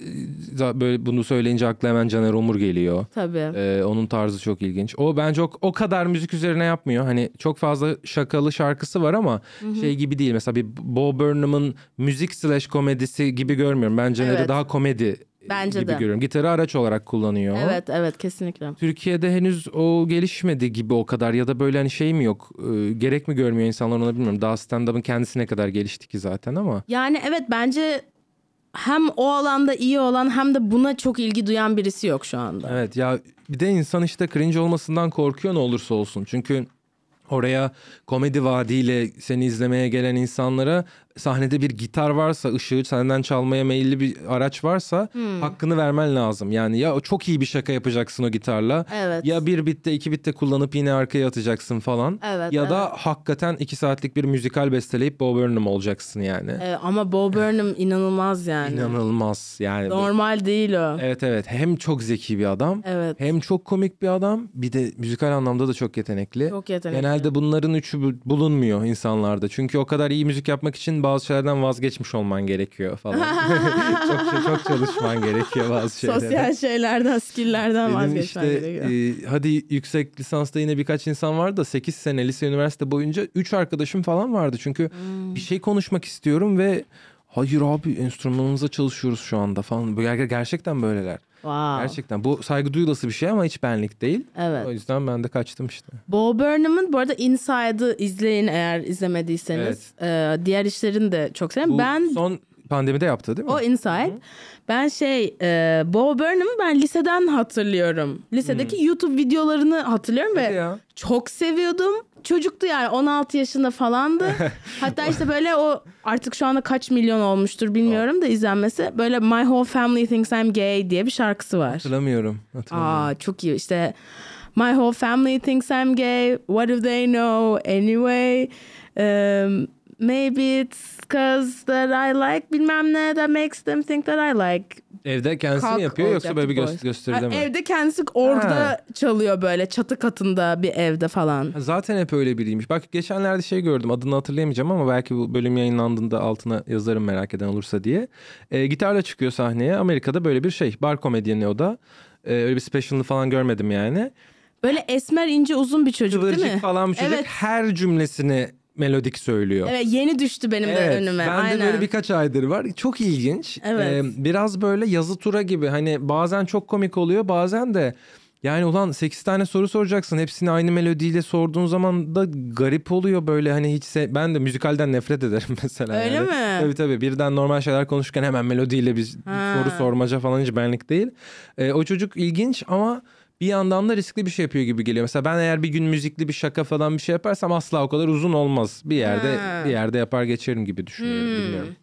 böyle bunu söyleyince akla hemen Caner Omur geliyor. Tabii. Ee, onun tarzı çok ilginç. O bence o, o kadar müzik üzerine yapmıyor. Hani çok fazla şakalı şarkısı var ama şey gibi değil. Mesela bir Bo Burnham'ın müzik slash komedisi gibi görmüyorum. Ben Caner'i Evet. daha komedi Bence gibi de. görüyorum. Gitarı araç olarak kullanıyor. Evet evet kesinlikle. Türkiye'de henüz o gelişmedi gibi o kadar ya da böyle hani şey mi yok e, gerek mi görmüyor insanlar onu bilmiyorum. Daha stand-up'ın kendisi ne kadar gelişti ki zaten ama. Yani evet bence hem o alanda iyi olan hem de buna çok ilgi duyan birisi yok şu anda. Evet ya bir de insan işte cringe olmasından korkuyor ne olursa olsun. Çünkü Oraya komedi vaadiyle seni izlemeye gelen insanlara sahnede bir gitar varsa, ışığı senden çalmaya meyilli bir araç varsa Hmm. hakkını vermen lazım. Yani ya çok iyi bir şaka yapacaksın o gitarla. Evet. Ya bir bitte iki bitte kullanıp yine arkaya atacaksın falan. Evet, ya da evet. hakikaten iki saatlik bir müzikal besteleyip Bob Burnham olacaksın yani. Ee, ama Bo Burnham inanılmaz yani. İnanılmaz yani. Normal değil o. Evet evet hem çok zeki bir adam Evet. hem çok komik bir adam bir de müzikal anlamda da çok yetenekli. Çok yetenekli. Genelde bunların üçü bu- bulunmuyor insanlarda. Çünkü o kadar iyi müzik yapmak için bazı şeylerden vazgeçmiş olman gerekiyor falan. çok çok çalışman gerekiyor bazı şeylere. Sosyal şeylerden, skilllerden vazgeçmen işte gerekiyor. e, hadi yüksek lisansta yine birkaç insan vardı da 8 sene lise üniversite boyunca 3 arkadaşım falan vardı. Çünkü Hmm. bir şey konuşmak istiyorum ve hayır abi enstrümanımıza çalışıyoruz şu anda falan. Gerçekten böyleler. Wow. Gerçekten bu saygı duyulası bir şey ama hiç benlik değil. Evet. O yüzden ben de kaçtım işte. Bo Burnham'ın bu arada Inside'ı izleyin eğer izlemediyseniz. Ee, diğer işlerini de çok severim. Bu Ben son pandemide yaptı değil mi? o Inside. Ben şey e, Bo Burnham'ı ben liseden hatırlıyorum. Lisedeki YouTube videolarını hatırlıyorum Hadi ve ya. çok seviyordum. Çocuktu yani 16 yaşında falandı. Hatta işte böyle o artık şu anda kaç milyon olmuştur bilmiyorum da izlenmesi. Böyle My Whole Family Thinks I'm Gay diye bir şarkısı var. Hatırlamıyorum. hatırlamıyorum. Aa çok iyi işte My whole family thinks I'm gay. What do they know anyway? Um, maybe it's cause that I like bilmem ne that makes them think that I like. Evde kendisi mi yapıyor yoksa böyle bir gö- gösteride mi? Evde kendisi orada Ha. çalıyor böyle çatı katında bir evde falan. Zaten hep öyle biriymiş. Bak geçenlerde şey gördüm adını hatırlayamayacağım ama belki bu bölüm yayınlandığında altına yazarım merak eden olursa diye. Ee, gitarla çıkıyor sahneye. Amerika'da böyle bir şey. Bar komedyeni o da. Ee, öyle bir specialını falan görmedim yani. Böyle esmer ince uzun bir çocuk değil Kıvırcık mi? falan bir çocuk Evet. her cümlesini melodik söylüyor. Evet yeni düştü benim de Evet, önüme. Ben Aynen. de böyle birkaç aydır var. Çok ilginç. Evet. Ee, biraz böyle yazı tura gibi. Hani bazen çok komik oluyor bazen de yani ulan 8 tane soru soracaksın. Hepsini aynı melodiyle sorduğun zaman da garip oluyor böyle hani hiç se- ben de müzikalden nefret ederim mesela. Öyle yani. mi? Tabii tabii birden normal şeyler konuşurken hemen melodiyle bir Ha. soru sormaca falan hiç benlik değil. Ee, o çocuk ilginç ama bir yandan da riskli bir şey yapıyor gibi geliyor. Mesela ben eğer bir gün müzikli bir şaka falan bir şey yaparsam asla o kadar uzun olmaz. Bir yerde Ha. bir yerde yapar geçerim gibi düşünüyorum Hmm. bilmiyorum.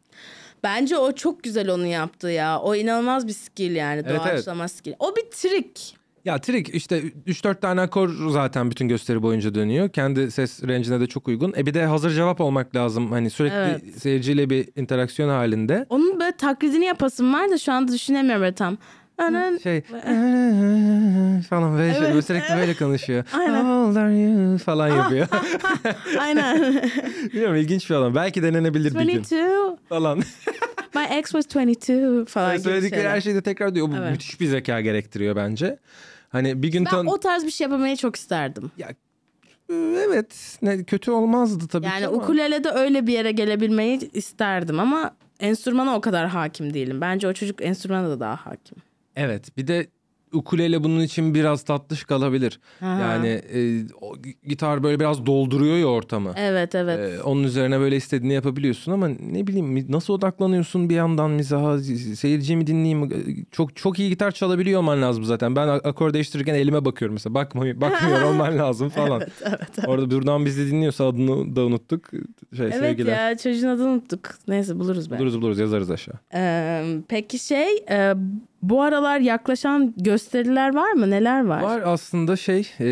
Bence o çok güzel onu yaptı ya. O inanılmaz bir skill yani Evet, doğaçlama skill. O bir trik. Ya trik işte 3-4 tane akor zaten bütün gösteri boyunca dönüyor. Kendi ses range'ine de çok uygun. E bir de hazır cevap olmak lazım. Hani sürekli Evet. seyirciyle bir interaksiyon halinde. Onun böyle taklidini yapasım var da şu anda düşünemiyorum tam. Anan- Şey falan böyle, şey, Evet, böyle sürekli böyle konuşuyor. Aynen. How old are you falan yapıyor. Aynen. Bilmiyorum ilginç bir adam. Belki denenebilir bir gün 22. falan. My ex was 22 falan gibi Söyledikleri şeyler. her şeyi de tekrar diyor. Bu Evet. müthiş bir zeka gerektiriyor bence. Hani bir gün Ben tan... o tarz bir şey yapamayı çok isterdim. Ya, evet ne, kötü olmazdı tabii Yani ki ama. ukulelede öyle bir yere gelebilmeyi isterdim ama enstrümana o kadar hakim değilim. Bence o çocuk enstrümana da daha hakim. Evet bir de ukulele bunun için biraz tatlış kalabilir. Aha. Yani e, o gitar böyle biraz dolduruyor ya ortamı. Evet evet. E, onun üzerine böyle istediğini yapabiliyorsun ama ne bileyim mi- nasıl odaklanıyorsun bir yandan mizaha seyirciyi mi dinleyeyim E, çok çok iyi gitar çalabiliyor olman lazım zaten ben akor değiştirirken elime bakıyorum mesela bakmıyor bakmıyor olman lazım falan Evet, evet. orada buradan bizi dinliyorsa adını da unuttuk şey Evet sevgiler ya çocuğun adını unuttuk. Neyse buluruz belki. buluruz buluruz yazarız aşağı Ee, peki şey e, bu aralar yaklaşan gösteriler var mı? Neler var? Var aslında şey e,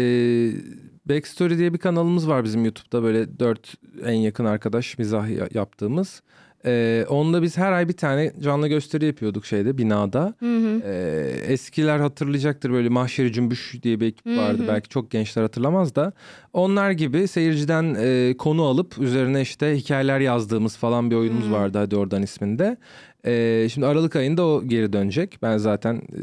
Backstory diye bir kanalımız var bizim YouTube'da böyle dört en yakın arkadaş mizah ya- yaptığımız. E, onda biz her ay bir tane canlı gösteri yapıyorduk şeyde binada. Hı hı. E, eskiler hatırlayacaktır böyle Mahşeri Cümbüş diye bir ekip vardı belki çok gençler hatırlamaz da. Onlar gibi seyirciden e, konu alıp üzerine işte hikayeler yazdığımız falan bir oyunumuz vardı hadi oradan isminde. E, şimdi Aralık ayında o geri dönecek. Ben zaten e,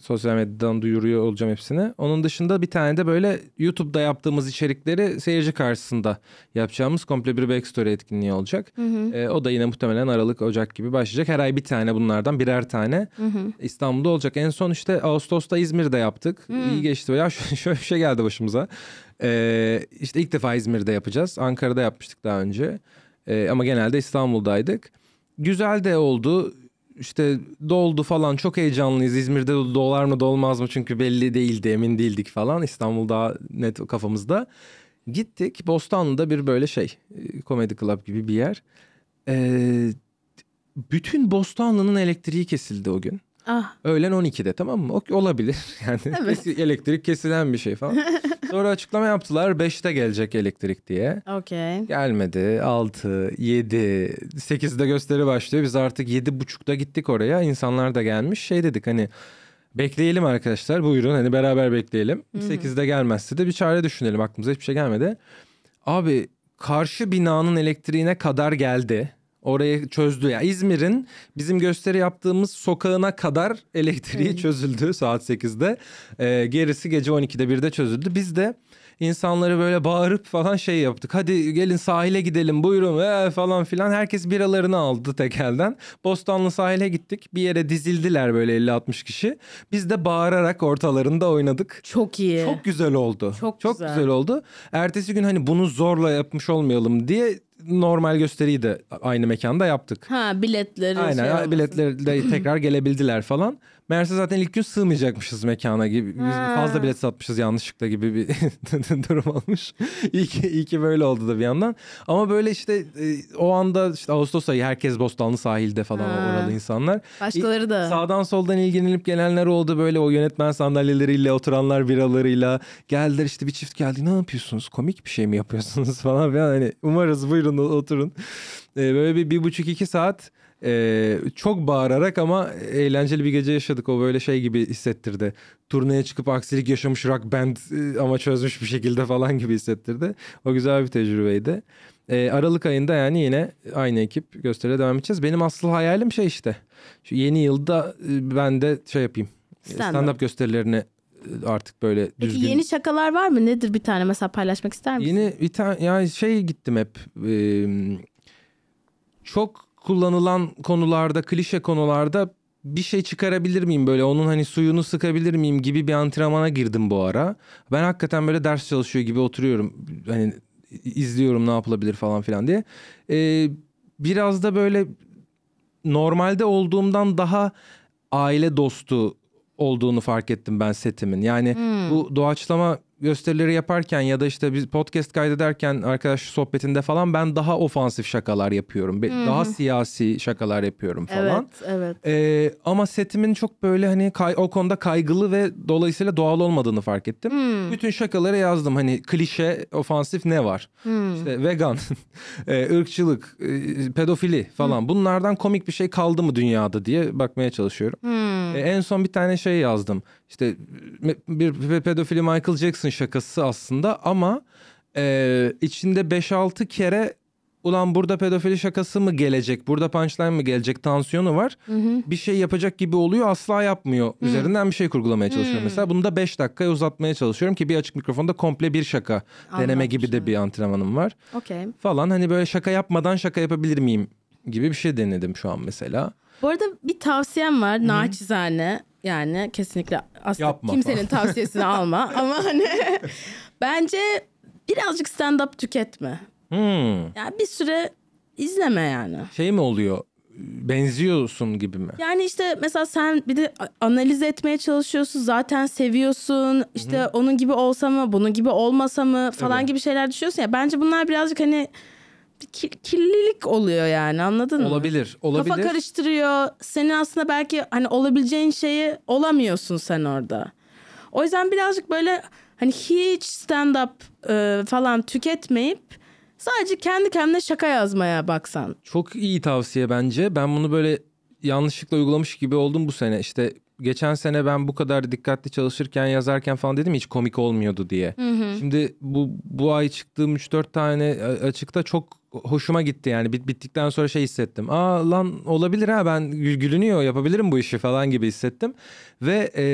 sosyal medyadan duyuruyor olacağım hepsini. Onun dışında bir tane de böyle YouTube'da yaptığımız içerikleri seyirci karşısında yapacağımız komple bir backstory etkinliği olacak. E, o da yine muhtemelen Aralık, Ocak gibi başlayacak. Her ay bir tane bunlardan birer tane İstanbul'da olacak. En son işte Ağustos'ta İzmir'de yaptık. İyi geçti. Ya şöyle bir şey geldi başımıza. E, işte ilk defa İzmir'de yapacağız. Ankara'da yapmıştık daha önce. E, ama genelde İstanbul'daydık. Güzel de oldu. İşte doldu falan çok heyecanlıyız. İzmir'de dolar mı dolmaz mı çünkü belli değildi emin değildik falan. İstanbul daha net kafamızda. Gittik Bostanlı'da bir böyle şey e, komedi club gibi bir yer. Ee, bütün Bostanlı'nın elektriği kesildi o gün. Ah. Öğlen 12'de tamam mı? O, olabilir yani Evet. elektrik kesilen bir şey falan. Sonra açıklama yaptılar 5'te gelecek elektrik diye. Okey. Gelmedi 6, 7, 8'de gösteri başlıyor. Biz artık 7.30'da gittik oraya. İnsanlar da gelmiş. Şey dedik hani bekleyelim arkadaşlar buyurun hani beraber bekleyelim. 8'de gelmezse de bir çare düşünelim aklımıza hiçbir şey gelmedi. Abi karşı binanın elektriğine kadar geldi. Orayı çözdü ya. İzmir'in bizim gösteri yaptığımız sokağına kadar elektriği çözüldü saat 8'de. Ee, gerisi gece 12'de 1'de çözüldü. Biz de insanları böyle bağırıp falan şey yaptık. Hadi gelin sahile gidelim buyurun ee, falan filan. Herkes biralarını aldı tekelden. Bostanlı sahile gittik. Bir yere dizildiler böyle 50-60 kişi. Biz de bağırarak ortalarında oynadık. Çok iyi. Çok güzel oldu. Çok Çok güzel. güzel. oldu. Ertesi gün hani bunu zorla yapmış olmayalım diye normal gösteriyi de aynı mekanda yaptık. Ha biletleri Aynen şey biletleri de tekrar gelebildiler falan. Meğerse zaten ilk gün sığmayacakmışız mekana gibi. Biz Ha. fazla bilet satmışız yanlışlıkla gibi bir durum olmuş. iyi ki, iyi ki böyle oldu da bir yandan. Ama böyle işte e, o anda işte Ağustos ayı herkes Bostanlı sahilde falan Ha. oralı insanlar. Başkaları da. Sağdan soldan ilgilenip gelenler oldu böyle o yönetmen sandalyeleriyle oturanlar biralarıyla geldiler işte bir çift geldi ne yapıyorsunuz komik bir şey mi yapıyorsunuz falan hani umarız buyurun oturun. Ee, böyle bir, bir buçuk iki saat e, çok bağırarak ama eğlenceli bir gece yaşadık o böyle şey gibi hissettirdi. Turneye çıkıp aksilik yaşamış rock band e, ama çözmüş bir şekilde falan gibi hissettirdi. O güzel bir tecrübeydi. Ee, Aralık ayında yani yine aynı ekip gösteriye devam edeceğiz. Benim asıl hayalim şey işte. Şu yeni yılda e, ben de şey yapayım. Stand-up. Stand-up gösterilerini e, artık böyle Peki düzgün. yeni şakalar var mı? Nedir bir tane mesela paylaşmak ister misin? Yeni bir tane yani şey gittim hep. e, çok kullanılan konularda, klişe konularda bir şey çıkarabilir miyim böyle onun hani suyunu sıkabilir miyim gibi bir antrenmana girdim bu ara. Ben hakikaten böyle ders çalışıyor gibi oturuyorum. Hani izliyorum ne yapılabilir falan filan diye. Ee, biraz da böyle normalde olduğumdan daha aile dostu olduğunu fark ettim ben setimin. Yani Hmm. bu doğaçlama gösterileri yaparken ya da işte biz podcast kaydederken arkadaş sohbetinde falan ben daha ofansif şakalar yapıyorum. Be- Daha siyasi şakalar yapıyorum falan. Evet, evet. Ee, ama setimin çok böyle hani kay- o konuda kaygılı ve dolayısıyla doğal olmadığını fark ettim. Hmm. Bütün şakaları yazdım. Hani klişe, ofansif ne var? Hmm. İşte vegan, e, ırkçılık, e, pedofili falan. Bunlardan komik bir şey kaldı mı dünyada diye bakmaya çalışıyorum. Hmm. E, en son bir tane şey yazdım. İşte bir pe- pedofili Michael Jackson şakası aslında ama e, içinde 5-6 kere ulan burada pedofili şakası mı gelecek, burada punchline mı gelecek tansiyonu var. Bir şey yapacak gibi oluyor asla yapmıyor. Üzerinden bir şey kurgulamaya çalışıyorum mesela. Bunu da 5 dakikaya uzatmaya çalışıyorum ki bir açık mikrofonda komple bir şaka deneme gibi de bir antrenmanım var. Okey. Falan hani böyle şaka yapmadan şaka yapabilir miyim gibi bir şey denedim şu an mesela. Bu arada bir tavsiyem var naçizane. Yani kesinlikle aslında Yapma kimsenin tavsiyesini alma ama hani bence birazcık stand-up tüketme. Hmm. Yani bir süre izleme yani. Şey mi oluyor? Benziyorsun gibi mi? Yani işte mesela sen bir de analiz etmeye çalışıyorsun. Zaten seviyorsun. İşte onun gibi olsa mı, bunun gibi olmasa mı falan Tabii. gibi şeyler düşünüyorsun ya. Bence bunlar birazcık hani kirlilik oluyor yani anladın mı? Olabilir. Olabilir. Kafa karıştırıyor. Senin aslında belki hani olabileceğin şeyi olamıyorsun sen orada. O yüzden birazcık böyle hani hiç stand-up e, falan tüketmeyip sadece kendi kendine şaka yazmaya baksan. Çok iyi tavsiye bence. Ben bunu böyle yanlışlıkla uygulamış gibi oldum bu sene. İşte geçen sene ben bu kadar dikkatli çalışırken yazarken falan dedim hiç komik olmuyordu diye. Şimdi bu bu ay çıktığım 3-4 tane a- açıkta çok hoşuma gitti yani Bit, bittikten sonra şey hissettim. Aa lan olabilir ha ben gül- gülünüyor yapabilirim bu işi falan gibi hissettim. Ve e,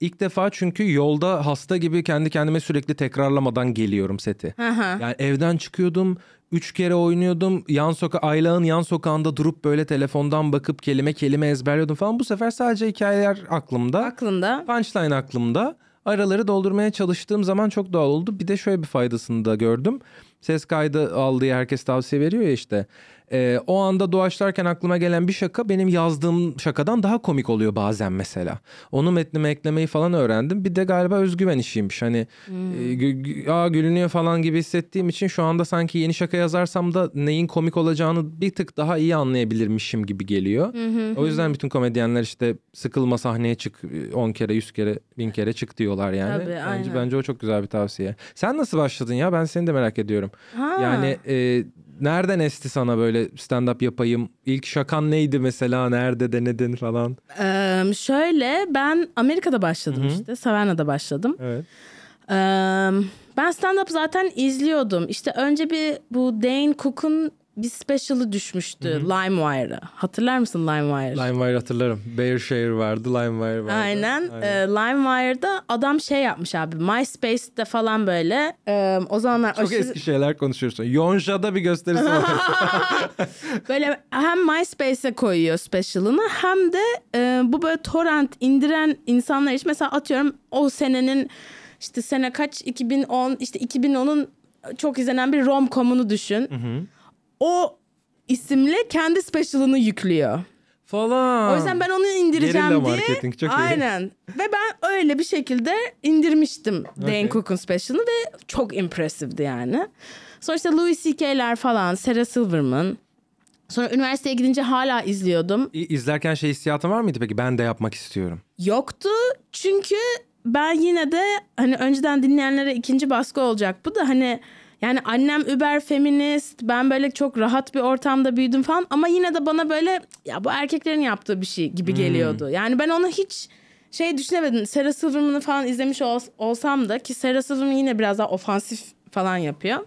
ilk defa çünkü yolda hasta gibi kendi kendime sürekli tekrarlamadan geliyorum seti. Hı hı. Yani evden çıkıyordum. Üç kere oynuyordum. Yan soka aylağın yan sokağında durup böyle telefondan bakıp kelime kelime ezberliyordum falan. Bu sefer sadece hikayeler aklımda. Aklında. Punchline aklımda. Araları doldurmaya çalıştığım zaman çok doğal oldu. Bir de şöyle bir faydasını da gördüm. ses kaydı al diye herkes tavsiye veriyor ya işte. Ee, o anda doğaçlarken aklıma gelen bir şaka benim yazdığım şakadan daha komik oluyor bazen mesela. Onu metnime eklemeyi falan öğrendim. Bir de galiba özgüven işiymiş. Hani e, gü- gü- aa gülünüyor falan gibi hissettiğim için şu anda sanki yeni şaka yazarsam da neyin komik olacağını bir tık daha iyi anlayabilirmişim gibi geliyor. O yüzden bütün komedyenler işte sıkılma sahneye çık 10 kere 100 kere 1000 kere çık diyorlar yani. Tabii, bence, aynen. bence o çok güzel bir tavsiye. Sen nasıl başladın ya? Ben seni de merak ediyorum. Ha. Yani e, nereden esti sana böyle stand-up yapayım? İlk şakan neydi mesela? Nerede denedin falan? Eee, şöyle ben Amerika'da başladım işte. Savannah'da başladım. Evet. Eee, ben stand-up zaten izliyordum. İşte önce bir bu Dane Cook'un bir special'ı düşmüştü LimeWire'a. Hatırlar mısın LimeWire? LimeWire hatırlarım. Bearshare vardı, LimeWire vardı. Aynen. Eee, LimeWire'da adam şey yapmış abi. MySpace'te falan böyle. eee, o zamanlar Çok aşırı- eski şeyler konuşuyorsun. Yonja'da bir gösterisi var. Böyle hem MySpace'e koyuyor special'ını hem de e, bu böyle torrent indiren insanlar için mesela atıyorum o senenin işte sene kaç 2010 işte 2010'un çok izlenen bir rom-com'unu düşün. O isimle kendi special'ını yüklüyor. falan. O yüzden ben onu indireceğim Gerilla diye. marketing, çok iyi. Aynen. Ve ben öyle bir şekilde indirmiştim Okey. Dane Cook'un special'ını ve çok impressive'di yani. Sonra işte Louis C.K.'ler falan, Sarah Silverman. Sonra üniversiteye gidince hala izliyordum. İ- İzlerken şey hissiyatın var mıydı peki? Ben de yapmak istiyorum. Yoktu çünkü ben yine de hani önceden dinleyenlere ikinci baskı olacak. Bu da hani yani annem über feminist. Ben böyle çok rahat bir ortamda büyüdüm falan ama yine de bana böyle ya bu erkeklerin yaptığı bir şey gibi geliyordu. Yani ben onu hiç şey düşünemedim. Sarah Silverman'ı falan izlemiş ol- olsam da ki Sarah Silverman yine biraz daha ofansif falan yapıyor.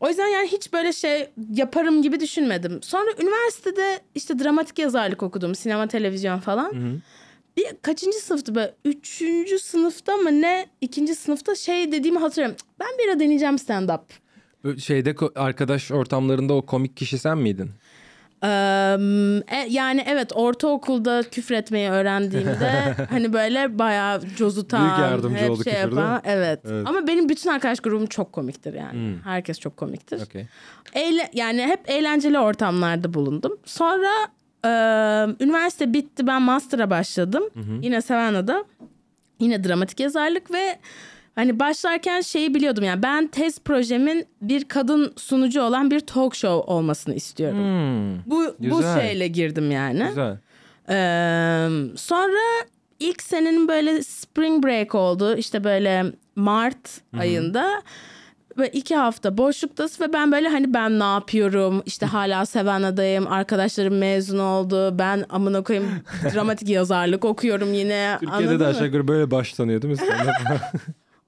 O yüzden yani hiç böyle şey yaparım gibi düşünmedim. Sonra üniversitede işte dramatik yazarlık okudum. Sinema, televizyon falan. Bir kaçıncı sınıftı böyle? Üçüncü sınıfta mı ne? İkinci sınıfta şey dediğimi hatırlıyorum. Ben bir ara deneyeceğim stand-up. Böyle Şeyde arkadaş ortamlarında o komik kişi sen miydin? Eee, e, yani evet ortaokulda küfretmeyi öğrendiğimde hani böyle bayağı cozutan, Büyük yardımcı hep oldu şey küfür, yapan. Evet. Evet. Ama benim bütün arkadaş grubum çok komiktir yani. Herkes çok komiktir. Okey. Eğle- yani hep eğlenceli ortamlarda bulundum. Sonra üniversite bitti ben master'a başladım. Yine Savannah'da. Yine dramatik yazarlık ve hani başlarken şeyi biliyordum yani ben tez projemin bir kadın sunucu olan bir talk show olmasını istiyorum. Hmm, Bu bu Güzel. şeyle girdim yani. güzel. Ee, sonra ilk senenin böyle spring break oldu. İşte böyle Mart ayında. Ve iki hafta boşluktasın ve ben böyle hani ben ne yapıyorum? İşte hala Savannah'dayım. Arkadaşlarım mezun oldu. Ben amına koyayım dramatik yazarlık okuyorum yine. Türkiye'de Anladın de aşağı yukarı böyle başlanıyor değil mi?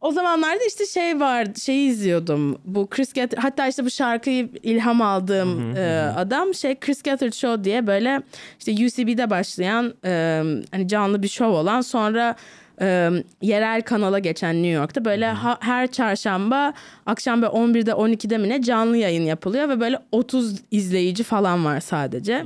O zamanlarda işte şey vardı, şeyi izliyordum. Bu Chris Gethard, hatta işte bu şarkıyı ilham aldığım e, adam şey Chris Gethard Show diye böyle işte UCB'de başlayan e, hani canlı bir show olan sonra e, yerel kanala geçen New York'ta böyle ha- her çarşamba akşam böyle 11'de 12'de mi ne canlı yayın yapılıyor ve böyle 30 izleyici falan var sadece.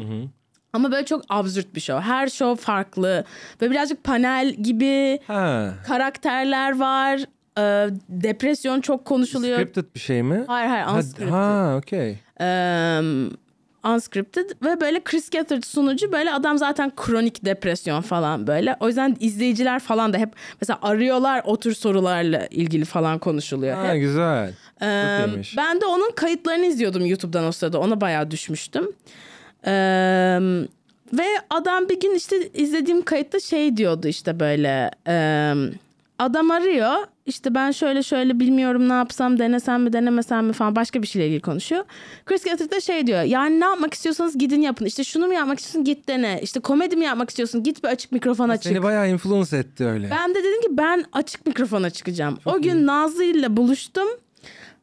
Ama böyle çok absürt bir show. Her show farklı ve birazcık panel gibi ha. karakterler var. Ee, depresyon çok konuşuluyor. Scripted bir şey mi? Hayır hayır Ha, unscripted. Ha, okey. Ee, unscripted ve böyle Chris Gethard sunucu böyle adam zaten kronik depresyon falan böyle. O yüzden izleyiciler falan da hep mesela arıyorlar o tür sorularla ilgili falan konuşuluyor. Ha, hep. güzel. Ee, ben de onun kayıtlarını izliyordum YouTube'dan o sırada. Ona bayağı düşmüştüm. Ee, ve adam bir gün işte izlediğim kayıtta şey diyordu işte böyle. e, adam arıyor. İşte ben şöyle şöyle bilmiyorum ne yapsam denesem mi denemesem mi falan başka bir şeyle ilgili konuşuyor. Chris Gethard da şey diyor. Yani ne yapmak istiyorsanız gidin yapın. İşte şunu mu yapmak istiyorsun git dene. İşte komedi mi yapmak istiyorsun git bir açık mikrofon açık. Seni bayağı influence etti öyle. Ben de dedim ki ben açık mikrofona çıkacağım. o gün Nazlı ile buluştum.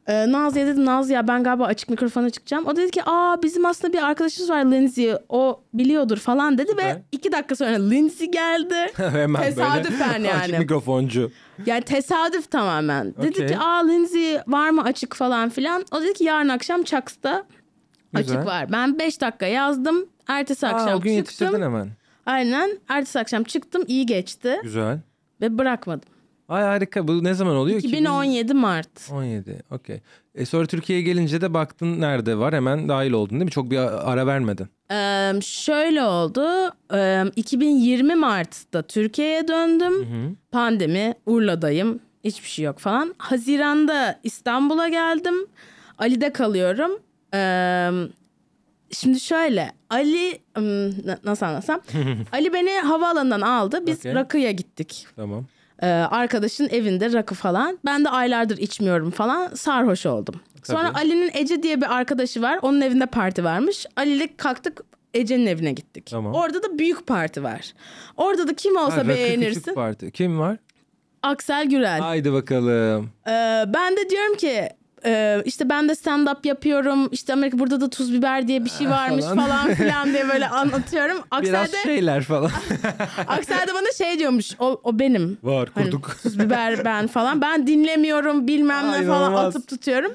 Ee, Nazlı'ya dedim Nazlı ya ben galiba açık mikrofona çıkacağım. O dedi ki aa bizim aslında bir arkadaşımız var Lindsay o biliyordur falan dedi ve iki dakika sonra Lindsay geldi. Hemen Tesadüfen böyle. Açık yani. mikrofoncu. yani tesadüf tamamen. Dedi Okey. ki aa Lindsay var mı açık falan filan. O dedi ki yarın akşam Chucks'ta Güzel. açık var. Ben 5 dakika yazdım. Ertesi Aa, akşam o gün çıktım. yetiştirdin hemen. Aynen. Ertesi akşam çıktım iyi geçti Güzel. ve bırakmadım. Ay harika. Bu ne zaman oluyor? 2017 Mart. 17. Okey. E sonra Türkiye'ye gelince de baktın nerede var hemen dahil oldun değil mi? Çok bir ara vermedin. Ee, şöyle oldu. Ee, 2020 Mart'ta Türkiye'ye döndüm. Pandemi, Urla'dayım. Hiçbir şey yok falan. Haziran'da İstanbul'a geldim. Ali'de kalıyorum. Ee, şimdi şöyle. Ali nasıl anlatsam? Ali beni havaalanından aldı. Biz Okey. Rakı'ya gittik. Tamam. Ee, arkadaşın evinde rakı falan. Ben de aylardır içmiyorum falan. Sarhoş oldum. Sonra Tabii. Ali'nin Ece diye bir arkadaşı var. Onun evinde parti varmış. Ali'yle kalktık Ece'nin evine gittik. Tamam. Orada da büyük parti var. Orada da kim olsa Ha, beğenirsin. Küçük Parti. Kim var? Aksel Gürel. Haydi bakalım. Ee, ben de diyorum ki e, işte ben de stand up yapıyorum. İşte Amerika burada da tuz biber diye bir şey varmış falan. falan filan diye böyle anlatıyorum. Aksel Biraz de, şeyler falan. Aksel de bana şey diyormuş. O, o benim. var Hani kurduk. tuz biber ben falan. Ben dinlemiyorum bilmem ne Ay, falan atıp tutuyorum.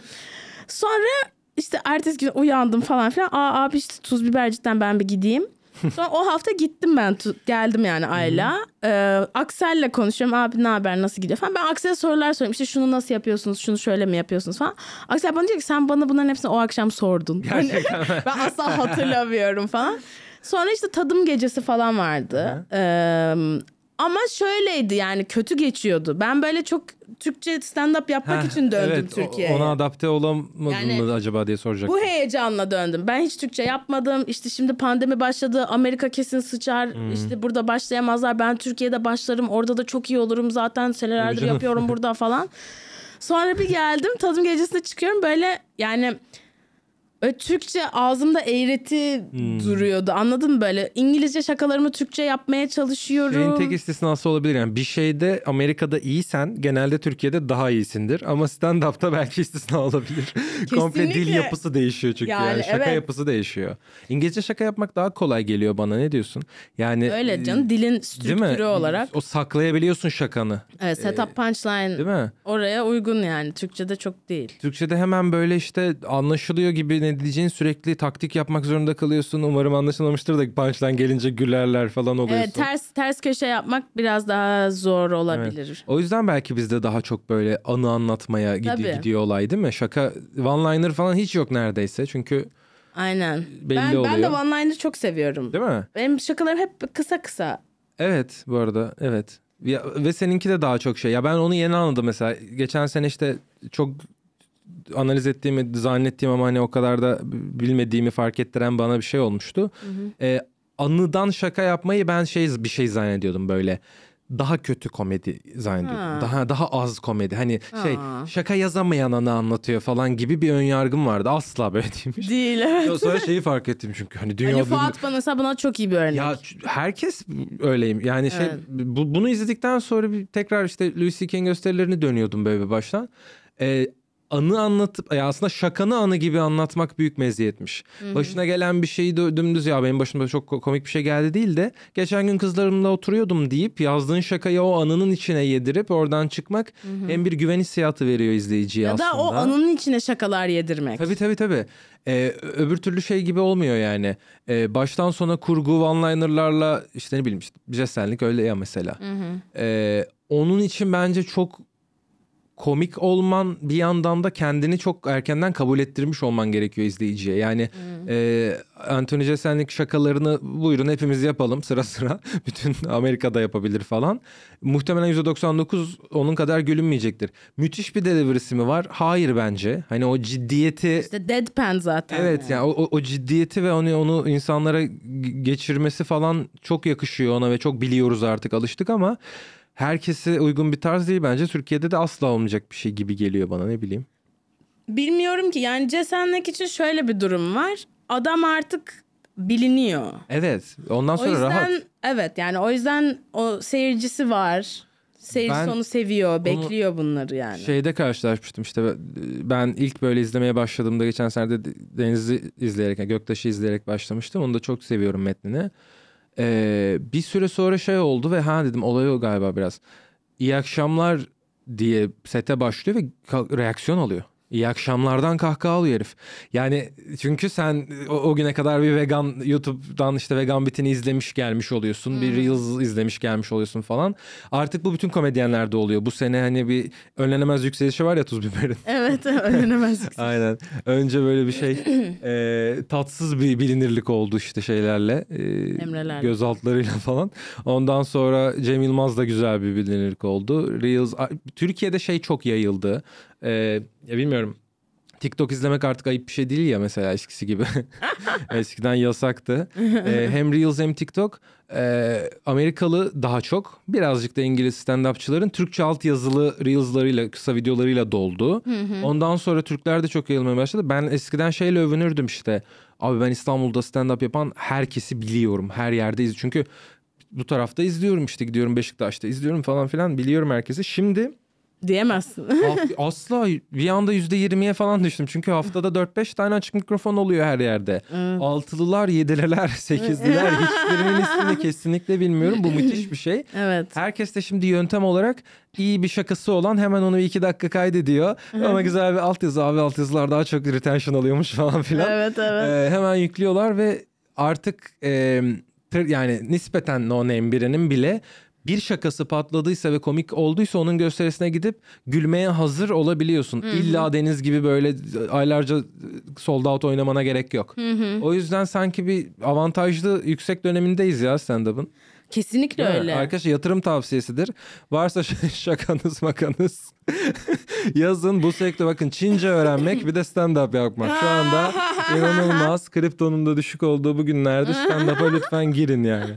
Sonra işte ertesi gün uyandım falan filan. Aa abi işte tuz biber cidden ben bir gideyim. Sonra o hafta gittim ben geldim yani Ayla. Ee, Aksel'le konuşuyorum. Abi ne haber nasıl gidiyor falan. Ben Aksel'e sorular soruyorum. İşte şunu nasıl yapıyorsunuz? Şunu şöyle mi yapıyorsunuz falan. Aksel bana diyor ki sen bana bunların hepsini o akşam sordun. Hani Gerçekten. ben asla hatırlamıyorum falan. Sonra işte tadım gecesi falan vardı. Ee, ama şöyleydi yani kötü geçiyordu. Ben böyle çok Türkçe stand-up yapmak Heh, için döndüm evet, Türkiye'ye. Ona adapte olamadın Yani mı acaba diye soracak. Bu heyecanla döndüm. Ben hiç Türkçe yapmadım. İşte şimdi pandemi başladı. Amerika kesin sıçar. İşte burada başlayamazlar. Ben Türkiye'de başlarım. Orada da çok iyi olurum zaten. Senelerdir yapıyorum burada falan. Sonra bir geldim. Tadım gecesine çıkıyorum. Böyle yani Türkçe ağzımda eğreti duruyordu. Anladın mı böyle? İngilizce şakalarımı Türkçe yapmaya çalışıyorum. Şeyin tek istisnası olabilir yani bir şeyde Amerika'da iyisen genelde Türkiye'de daha iyisindir ama stand-up'ta belki istisna olabilir. Komple dil yapısı değişiyor çünkü yani, Yani şaka evet. yapısı değişiyor. İngilizce şaka yapmak daha kolay geliyor bana ne diyorsun? Yani Öyle canım dilin strüktürü olarak. O saklayabiliyorsun şakanı Evet, setup punchline değil mi? oraya uygun yani. Türkçe'de çok değil. Türkçe'de hemen böyle işte anlaşılıyor gibi ne diyeceğin sürekli taktik yapmak zorunda kalıyorsun. Umarım anlaşılmamıştır da punchline gelince gülerler falan oluyorsun. Evet, ters ters köşe yapmak biraz daha zor olabilir. O yüzden belki bizde daha çok böyle anı anlatmaya gidi- gidiyor olay değil mi? Şaka one-liner falan hiç yok neredeyse. Çünkü Aynen. Belli ben, ben de oluyor. one-liner'ı çok seviyorum. değil mi? Benim şakalarım hep kısa kısa. Evet bu arada evet. Ya, ve seninki de daha çok şey. Ya ben onu yeni anladım mesela. Geçen sene işte çok analiz ettiğimi zannettiğim ama hani o kadar da bilmediğimi fark ettiren bana bir şey olmuştu. Ee, anıdan şaka yapmayı ben şey bir şey zannediyordum böyle. Daha kötü komedi zannediyordum. Ha. Daha daha az komedi. Hani şey Aa. şaka yazamayan anı anlatıyor falan gibi bir ön yargım vardı. Asla böyle değilmiş. Değil evet. Sonra şeyi fark ettim çünkü hani Ali dünyada Fuat bana mesela buna çok iyi bir örnek. ya herkes öyleyim. Yani şey Evet. bu- bunu izledikten sonra bir tekrar işte Louis C.K.'in gösterilerini dönüyordum böyle bir baştan. Ee, anı anlatıp ya aslında şakanı anı gibi anlatmak büyük meziyetmiş. Başına gelen bir şeyi de dümdüz ya benim başıma çok ko- komik bir şey geldi değil de geçen gün kızlarımla oturuyordum deyip yazdığın şakayı o anının içine yedirip oradan çıkmak hem bir güven hissiyatı veriyor izleyiciye ya aslında. da o anının içine şakalar yedirmek. Tabii tabii tabii. Ee, öbür türlü şey gibi olmuyor yani. Ee, baştan sona kurgu one-liner'larla işte ne bileyim işte Cesenlik öyle ya mesela. Ee, onun için bence çok komik olman bir yandan da kendini çok erkenden kabul ettirmiş olman gerekiyor izleyiciye. Yani e, Anthony Jeselnik şakalarını buyurun hepimiz yapalım sıra sıra. Bütün Amerika'da yapabilir falan. Muhtemelen %99 onun kadar gülünmeyecektir. Müthiş bir delivery'si mi var? Hayır bence. Hani o ciddiyeti İşte deadpan zaten. Evet yani o, o, o ciddiyeti ve onu onu insanlara geçirmesi falan çok yakışıyor ona ve çok biliyoruz artık alıştık ama herkese uygun bir tarz değil bence. Türkiye'de de asla olmayacak bir şey gibi geliyor bana ne bileyim. Bilmiyorum ki yani Cesenlik için şöyle bir durum var. Adam artık biliniyor. Evet ondan O sonra yüzden rahat. evet yani o yüzden o seyircisi var. Seyircisi Ben onu seviyor, bekliyor bunları yani. Şeyde karşılaşmıştım işte ben ilk böyle izlemeye başladığımda geçen sene de Deniz'i izleyerek yani Göktaş'ı izleyerek başlamıştım. Onu da çok seviyorum metnini. Ee, bir süre sonra şey oldu ve ha dedim olay o galiba biraz. İyi akşamlar diye sete başlıyor ve reaksiyon alıyor. İyi akşamlardan kahkaha alıyor herif. Yani çünkü sen o, o güne kadar bir vegan YouTube'dan işte vegan bitini izlemiş gelmiş oluyorsun. Bir Reels izlemiş gelmiş oluyorsun falan. Artık bu bütün komedyenlerde oluyor. Bu sene hani bir önlenemez yükselişi var ya tuz biberin. Evet önlenemezlik. Aynen. Önce böyle bir şey e, tatsız bir bilinirlik oldu işte şeylerle. E, Emrelerle. Gözaltlarıyla falan. Ondan sonra Cem Yılmaz da güzel bir bilinirlik oldu. Reels Türkiye'de şey çok yayıldı. E, ya bilmiyorum. TikTok izlemek artık ayıp bir şey değil ya mesela eskisi gibi. Eskiden yasaktı. E, hem Reels hem TikTok e, Amerikalı daha çok. Birazcık da İngiliz stand-upçıların Türkçe alt yazılı Reels'larıyla, kısa videolarıyla doldu. Ondan sonra Türkler de çok yayılmaya başladı. Ben eskiden şeyle övünürdüm işte. Abi ben İstanbul'da stand-up yapan herkesi biliyorum. Her yerde iz Çünkü bu tarafta izliyorum işte gidiyorum Beşiktaş'ta izliyorum falan filan biliyorum herkesi. Şimdi Diyemezsin. Asla bir anda %20'ye falan düştüm. Çünkü haftada 4-5 tane açık mikrofon oluyor her yerde. Altılılar, yedililer, sekizliler hiçbirinin ismini kesinlikle bilmiyorum. Bu müthiş bir şey. evet. Herkes de şimdi yöntem olarak iyi bir şakası olan hemen onu iki dakika kaydediyor. Ama güzel bir altyazı abi altyazılar daha çok retention alıyormuş falan filan. Evet evet. Ee, hemen yüklüyorlar ve artık e, yani nispeten no name birinin bile bir şakası patladıysa ve komik olduysa onun gösterisine gidip gülmeye hazır olabiliyorsun. İlla Deniz gibi böyle aylarca sold out oynamana gerek yok. O yüzden sanki bir avantajlı yüksek dönemindeyiz ya stand-up'ın. Kesinlikle Değil mi? öyle. Arkadaşlar yatırım tavsiyesidir. Varsa şakanız makanız yazın bu sektör bakın Çince öğrenmek bir de stand-up yapmak. Şu anda inanılmaz kriptonun da düşük olduğu bu günlerde stand-up'a lütfen girin yani.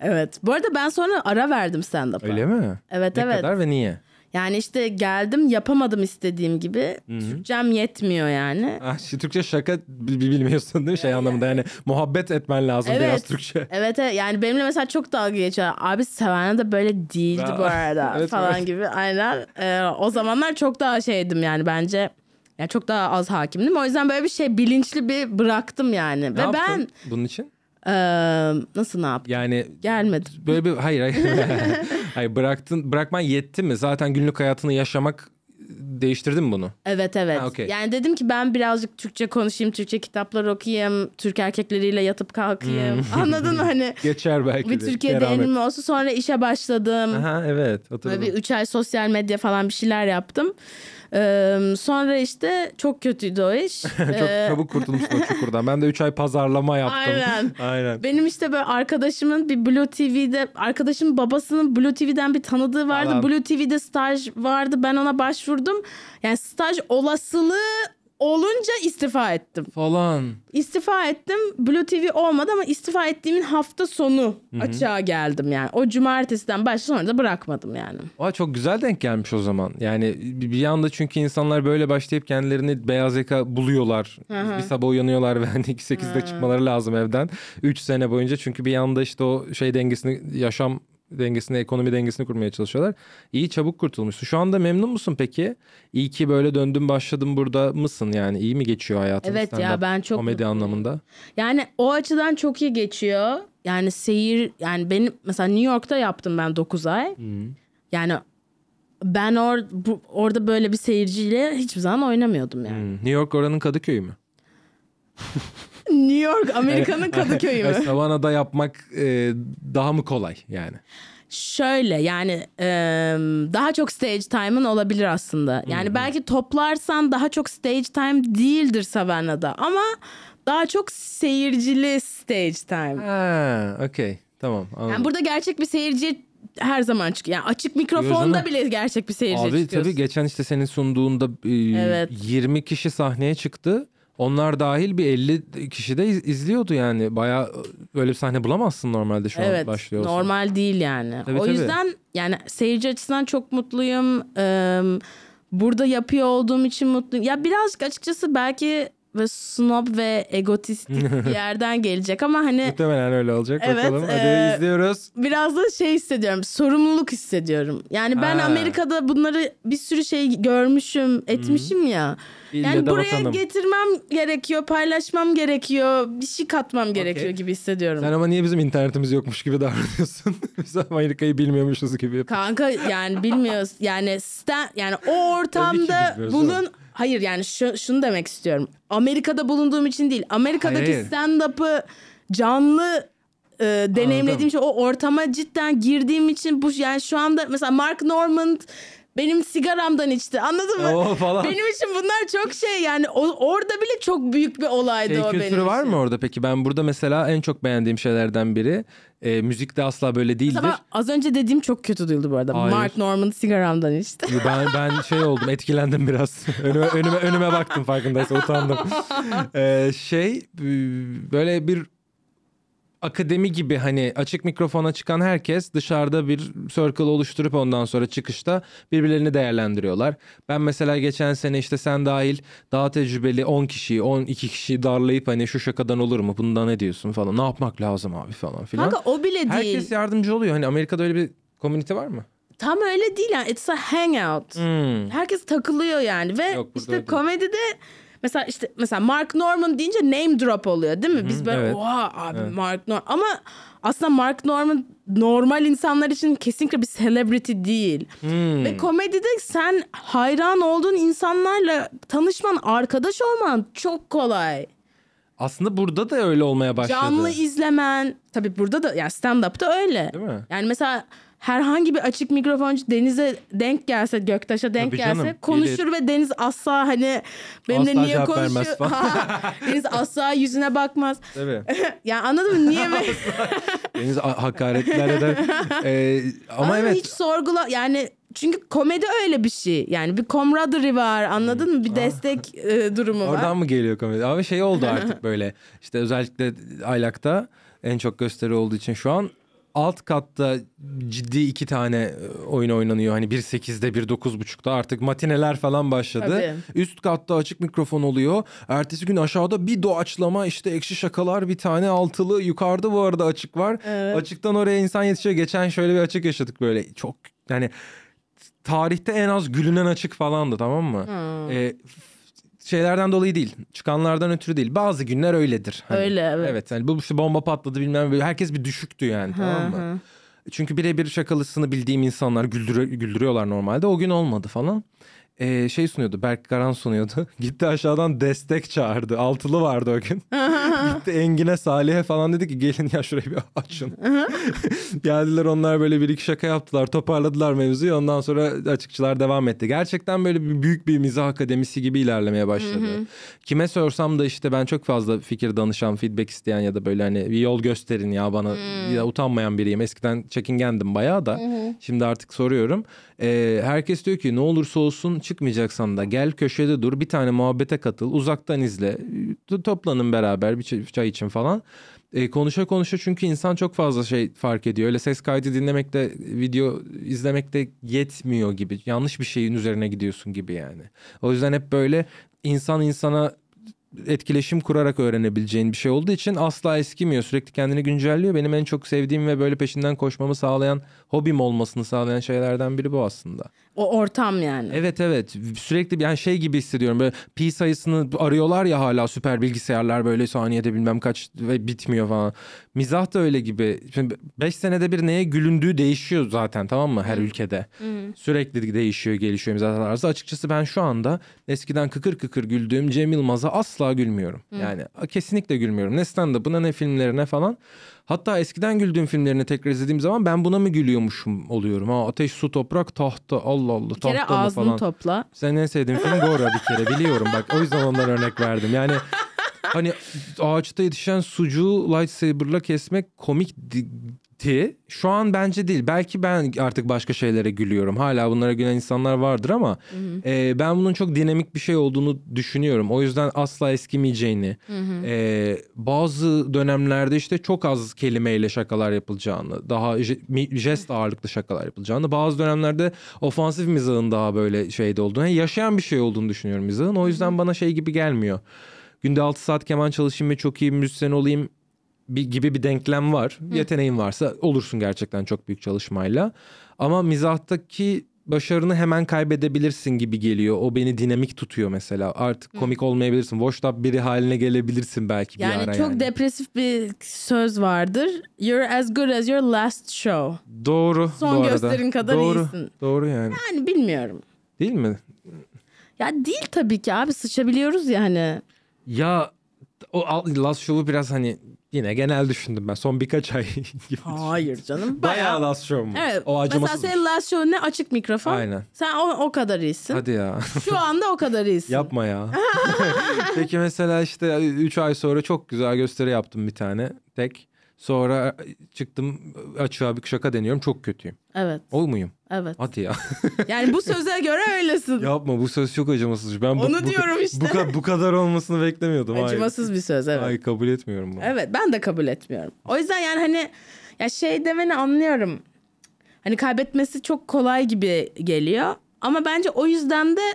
Evet. Bu arada ben sonra ara verdim stand-up'a. Öyle mi? Evet Ne evet. kadar ve niye? Yani işte geldim yapamadım istediğim gibi. Türkçem yetmiyor yani. Ah, Türkçe şaka bi- bi- bilmiyorsun değil mi şey anlamında yani muhabbet etmen lazım Evet. biraz Türkçe. Evet, evet yani benimle mesela çok dalga geçiyor. Abi Savannah da böyle değildi bu arada evet, falan evet. gibi. Aynen. Ee, o zamanlar çok daha şeydim yani bence. Yani çok daha az hakimdim. O yüzden böyle bir şey bilinçli bir bıraktım yani. Ne Ve yaptın ben bunun için? Eee, nasıl ne yaptım? Yani Gelmedi. böyle bir hayır hayır. hayır bıraktın bırakman yetti mi? Zaten günlük hayatını yaşamak değiştirdi mi bunu? Evet evet. Ha, okey. Yani dedim ki ben birazcık Türkçe konuşayım, Türkçe kitaplar okuyayım, Türk erkekleriyle yatıp kalkayım. Anladın mı hani? Geçer belki Bir de. Türkiye Keramet. deneyimim olsun. Sonra işe başladım. Aha evet Böyle hatırladım. bir üç ay sosyal medya falan bir şeyler yaptım. Ee, sonra işte çok kötüydü o iş. Çok Ee, çabuk kurtulmuşsun o çukurdan. Ben de 3 ay pazarlama yaptım. Aynen. Aynen. Benim işte böyle arkadaşımın bir Blue TV'de arkadaşımın babasının Blue TV'den bir tanıdığı vardı. Falan. Blue TV'de staj vardı. Ben ona başvurdum. Yani staj olasılığı olunca istifa ettim. Falan. İstifa ettim. Blue TV olmadı ama istifa ettiğimin hafta sonu açığa geldim yani. O cumartesiden başla sonra da bırakmadım yani. Aa, çok güzel denk gelmiş o zaman. Yani bir bir anda çünkü insanlar böyle başlayıp kendilerini beyaz yaka buluyorlar. Bir sabah uyanıyorlar ve hani 8'de çıkmaları lazım evden. 3 sene boyunca çünkü bir anda işte o şey dengesini yaşam dengesini, ekonomi dengesini kurmaya çalışıyorlar. İyi çabuk kurtulmuşsun. Şu anda memnun musun peki? İyi ki böyle döndüm başladım burada mısın yani? iyi mi geçiyor hayatın? Evet ya, ben çok Komedi mutluyum. anlamında. Yani o açıdan çok iyi geçiyor. Yani seyir yani benim mesela New York'ta yaptım ben 9 ay. Yani ben or, bu- orada böyle bir seyirciyle hiçbir zaman oynamıyordum yani. Hmm. New York oranın Kadıköy'ü mü? New York Amerika'nın Kadıköy'ü mü? Savana'da yapmak e, daha mı kolay yani? Şöyle yani e, daha çok stage time'ın olabilir aslında. Yani belki toplarsan daha çok stage time değildir Savannah'da ama daha çok seyircili stage time. Ha, okey. Tamam. Anladım. Yani burada gerçek bir seyirci her zaman çıkıyor. Yani açık mikrofonda bile gerçek bir seyirci Abi çıkıyorsun. tabii geçen işte senin sunduğunda e, Evet. 20 kişi sahneye çıktı. Onlar dahil bir 50 kişi de iz- izliyordu yani. Bayağı böyle bir sahne bulamazsın normalde şu an Evet başlıyor. olsa. normal değil yani. Tabii, o tabii. yüzden yani seyirci açısından çok mutluyum. Ee, burada yapıyor olduğum için mutluyum. Ya birazcık açıkçası belki ve snob ve egotistik bir yerden gelecek ama hani Muhtemelen öyle olacak. Evet, Bakalım. Hadi e, izliyoruz. biraz da şey hissediyorum. Sorumluluk hissediyorum. Yani ben Ha. Amerika'da bunları bir sürü şey görmüşüm, etmişim ya. İlle Yani buraya vatanım. getirmem gerekiyor, paylaşmam gerekiyor, bir şey katmam gerekiyor gibi hissediyorum. Sen ama niye bizim internetimiz yokmuş gibi davranıyorsun? Biz Amerika'yı bilmiyormuşuz gibi. Kanka yani bilmiyoruz. Yani sta- yani o ortamda bulun Hayır yani şu, şunu demek istiyorum. Amerika'da bulunduğum için değil. Amerika'daki Hayır. stand-up'ı canlı e, deneyimlediğim için o ortama cidden girdiğim için bu yani şu anda mesela Mark Normand benim sigaramdan içti. Anladın mı? Oo falan. Benim için bunlar çok şey yani o- orada bile çok büyük bir olaydı Şey o benim kültürü var için. mı orada peki? Ben burada mesela en çok beğendiğim şeylerden biri e, müzikte asla böyle değildir. Ama az önce dediğim çok kötü duyuldu bu arada. Hayır. Mark Normand sigaramdan içti. Ben ben şey oldum etkilendim biraz. önüme önüme önüme baktım farkındaysa utandım. Ee, şey e, böyle bir akademi gibi hani açık mikrofona çıkan herkes dışarıda bir circle oluşturup ondan sonra çıkışta birbirlerini değerlendiriyorlar. Ben mesela geçen sene işte sen dahil daha tecrübeli 10 kişiyi 12 kişiyi darlayıp hani şu şakadan olur mu bundan ne diyorsun falan ne yapmak lazım abi falan filan. Kanka o bile değil. Herkes yardımcı oluyor. Hani Amerika'da öyle bir komünite var mı? Tam öyle değil yani. It's a hangout. Hmm. Herkes takılıyor yani ve Yok, işte öyle değil. Mesela işte mesela Mark Norman deyince name drop oluyor değil mi? Biz böyle evet. oha abi Mark Norman ama aslında Mark Norman normal insanlar için kesinlikle bir celebrity değil. Hmm. Ve komedide sen hayran olduğun insanlarla tanışman, arkadaş olman çok kolay. Aslında burada da öyle olmaya başladı. Canlı izlemen. Tabii burada da yani stand up'ta öyle. Değil mi? Yani mesela herhangi bir açık mikrofoncu Deniz'e denk gelse, Göktaş'a denk Tabii gelse canım, konuşur ve Deniz asla hani benimle Asla niye konuşuyor? Ha, Deniz asla yüzüne bakmaz. Tabii. yani anladın mı? Niye? be- Deniz hakaretler eder. Ee, ama Anladın mı? evet Hiç sorgula yani çünkü komedi öyle bir şey. Yani bir camaraderie var anladın mı? Bir destek e, durumu var. Hmm. oradan mı geliyor komedi? Ama şey oldu artık böyle. İşte özellikle Aylak'ta en çok gösteri olduğu için şu an alt katta ciddi iki tane e, oyun oynanıyor. Hani 1.8'de 1.9.5'da artık matineler falan başladı. Tabii. Üst katta açık mikrofon oluyor. Ertesi gün aşağıda bir doğaçlama işte ekşi şakalar bir tane altılı. Yukarıda bu arada açık var. Evet. Açıktan oraya insan yetişiyor. Geçen şöyle bir açık yaşadık böyle. Çok yani tarihte en az gülünen açık falandı tamam mı? Ee, f- şeylerden dolayı değil. Çıkanlardan ötürü değil. Bazı günler öyledir. Hani, Öyle, evet. Evet. Yani bu işte bomba patladı bilmem böyle. Herkes bir düşüktü yani tamam mı? Çünkü birebir şakalısını bildiğim insanlar güldürü- güldürüyorlar normalde. O gün olmadı falan. Ee, şey sunuyordu. Berk Karan sunuyordu. Gitti aşağıdan destek çağırdı. Altılı vardı o gün. Gitti Engin'e Salih'e falan dedi ki gelin ya şurayı bir açın. Geldiler onlar böyle bir iki şaka yaptılar. Toparladılar mevzuyu. Ondan sonra açıkçılar devam etti. Gerçekten böyle bir büyük bir mizah akademisi gibi ilerlemeye başladı. Kime sorsam da işte ben çok fazla fikir danışan, feedback isteyen ya da böyle hani bir yol gösterin ya bana ya utanmayan biriyim. Eskiden çekingendim bayağı da. Şimdi artık soruyorum. Ee, herkes diyor ki ne olursa olsun çıkmayacaksan da gel köşede dur bir tane muhabbete katıl uzaktan izle toplanın beraber bir çay- için falan. Ee, konuşa konuşa çünkü insan çok fazla şey fark ediyor. Öyle ses kaydı dinlemek de video izlemek de yetmiyor gibi. Yanlış bir şeyin üzerine gidiyorsun gibi yani. O yüzden hep böyle insan insana etkileşim kurarak öğrenebileceğin bir şey olduğu için asla eskimiyor. Sürekli kendini güncelliyor. Benim en çok sevdiğim ve böyle peşinden koşmamı sağlayan, hobim olmasını sağlayan şeylerden biri bu aslında. O ortam yani. Evet evet sürekli bir yani şey gibi hissediyorum böyle pi sayısını arıyorlar ya hala süper bilgisayarlar böyle saniyede bilmem kaç ve bitmiyor falan. Mizah da öyle gibi. Şimdi 5 senede bir neye gülündüğü değişiyor zaten tamam mı her ülkede. Sürekli değişiyor gelişiyor mizah tarzı. Açıkçası ben şu anda eskiden kıkır kıkır güldüğüm Cem Yılmaz'a asla gülmüyorum. Yani kesinlikle gülmüyorum. Ne stand-up'ına ne filmlerine falan. Hatta eskiden güldüğüm filmlerini tekrar izlediğim zaman ben buna mı gülüyormuşum oluyorum. Ha, ateş, su, toprak, tahta Allah Allah Bir kere tahta mı ağzını falan. topla. Senin en sevdiğin film Gora bir kere biliyorum bak o yüzden ondan örnek verdim. Yani hani ağaçta yetişen sucuğu lightsaber'la kesmek komikti. Şu an bence değil. Belki ben artık başka şeylere gülüyorum. Hala bunlara gülen insanlar vardır ama e, ben bunun çok dinamik bir şey olduğunu düşünüyorum. O yüzden asla eskimeyeceğini, e, bazı dönemlerde işte çok az kelimeyle şakalar yapılacağını, daha jest ağırlıklı şakalar yapılacağını, bazı dönemlerde ofansif mizahın daha böyle şeyde olduğunu, yani yaşayan bir şey olduğunu düşünüyorum mizahın. O yüzden bana şey gibi gelmiyor. Günde 6 saat keman çalışayım ve çok iyi bir müzisyen olayım bir, gibi bir denklem var. Yeteneğin varsa olursun gerçekten çok büyük çalışmayla. Ama mizahtaki başarını hemen kaybedebilirsin gibi geliyor. O beni dinamik tutuyor mesela. Artık komik olmayabilirsin. Washed up biri haline gelebilirsin belki bir Yani ara çok yani. depresif bir söz vardır. You're as good as your last show. Doğru Son bu arada. gösterin kadar Doğru, iyisin. Doğru yani. Yani bilmiyorum. Değil mi? Ya değil tabii ki abi sıçabiliyoruz ya hani. Ya o Last Show'u biraz hani yine genel düşündüm ben. Son birkaç ay gibi. Hayır canım. Bayağı Last Show mu? Evet. O mesela acımasız. senin last show ne açık mikrofon. Aynen. Sen o, o kadar iyisin. Hadi ya. Şu anda o kadar iyisin. Yapma ya. Peki mesela işte 3 ay sonra çok güzel gösteri yaptım bir tane tek. Sonra çıktım açığa bir şaka deniyorum çok kötüyüm. Evet. O muyum? Evet. Hadi ya. Yani bu söze göre öylesin. Yapma bu söz çok acımasız. Ben bu, Onu bu, diyorum işte. Bu, bu kadar olmasını beklemiyordum. Hayır. Acımasız bir söz evet. Ay kabul etmiyorum bunu. Evet ben de kabul etmiyorum. O yüzden yani hani ya şey demeni anlıyorum. Hani kaybetmesi çok kolay gibi geliyor. Ama bence o yüzden de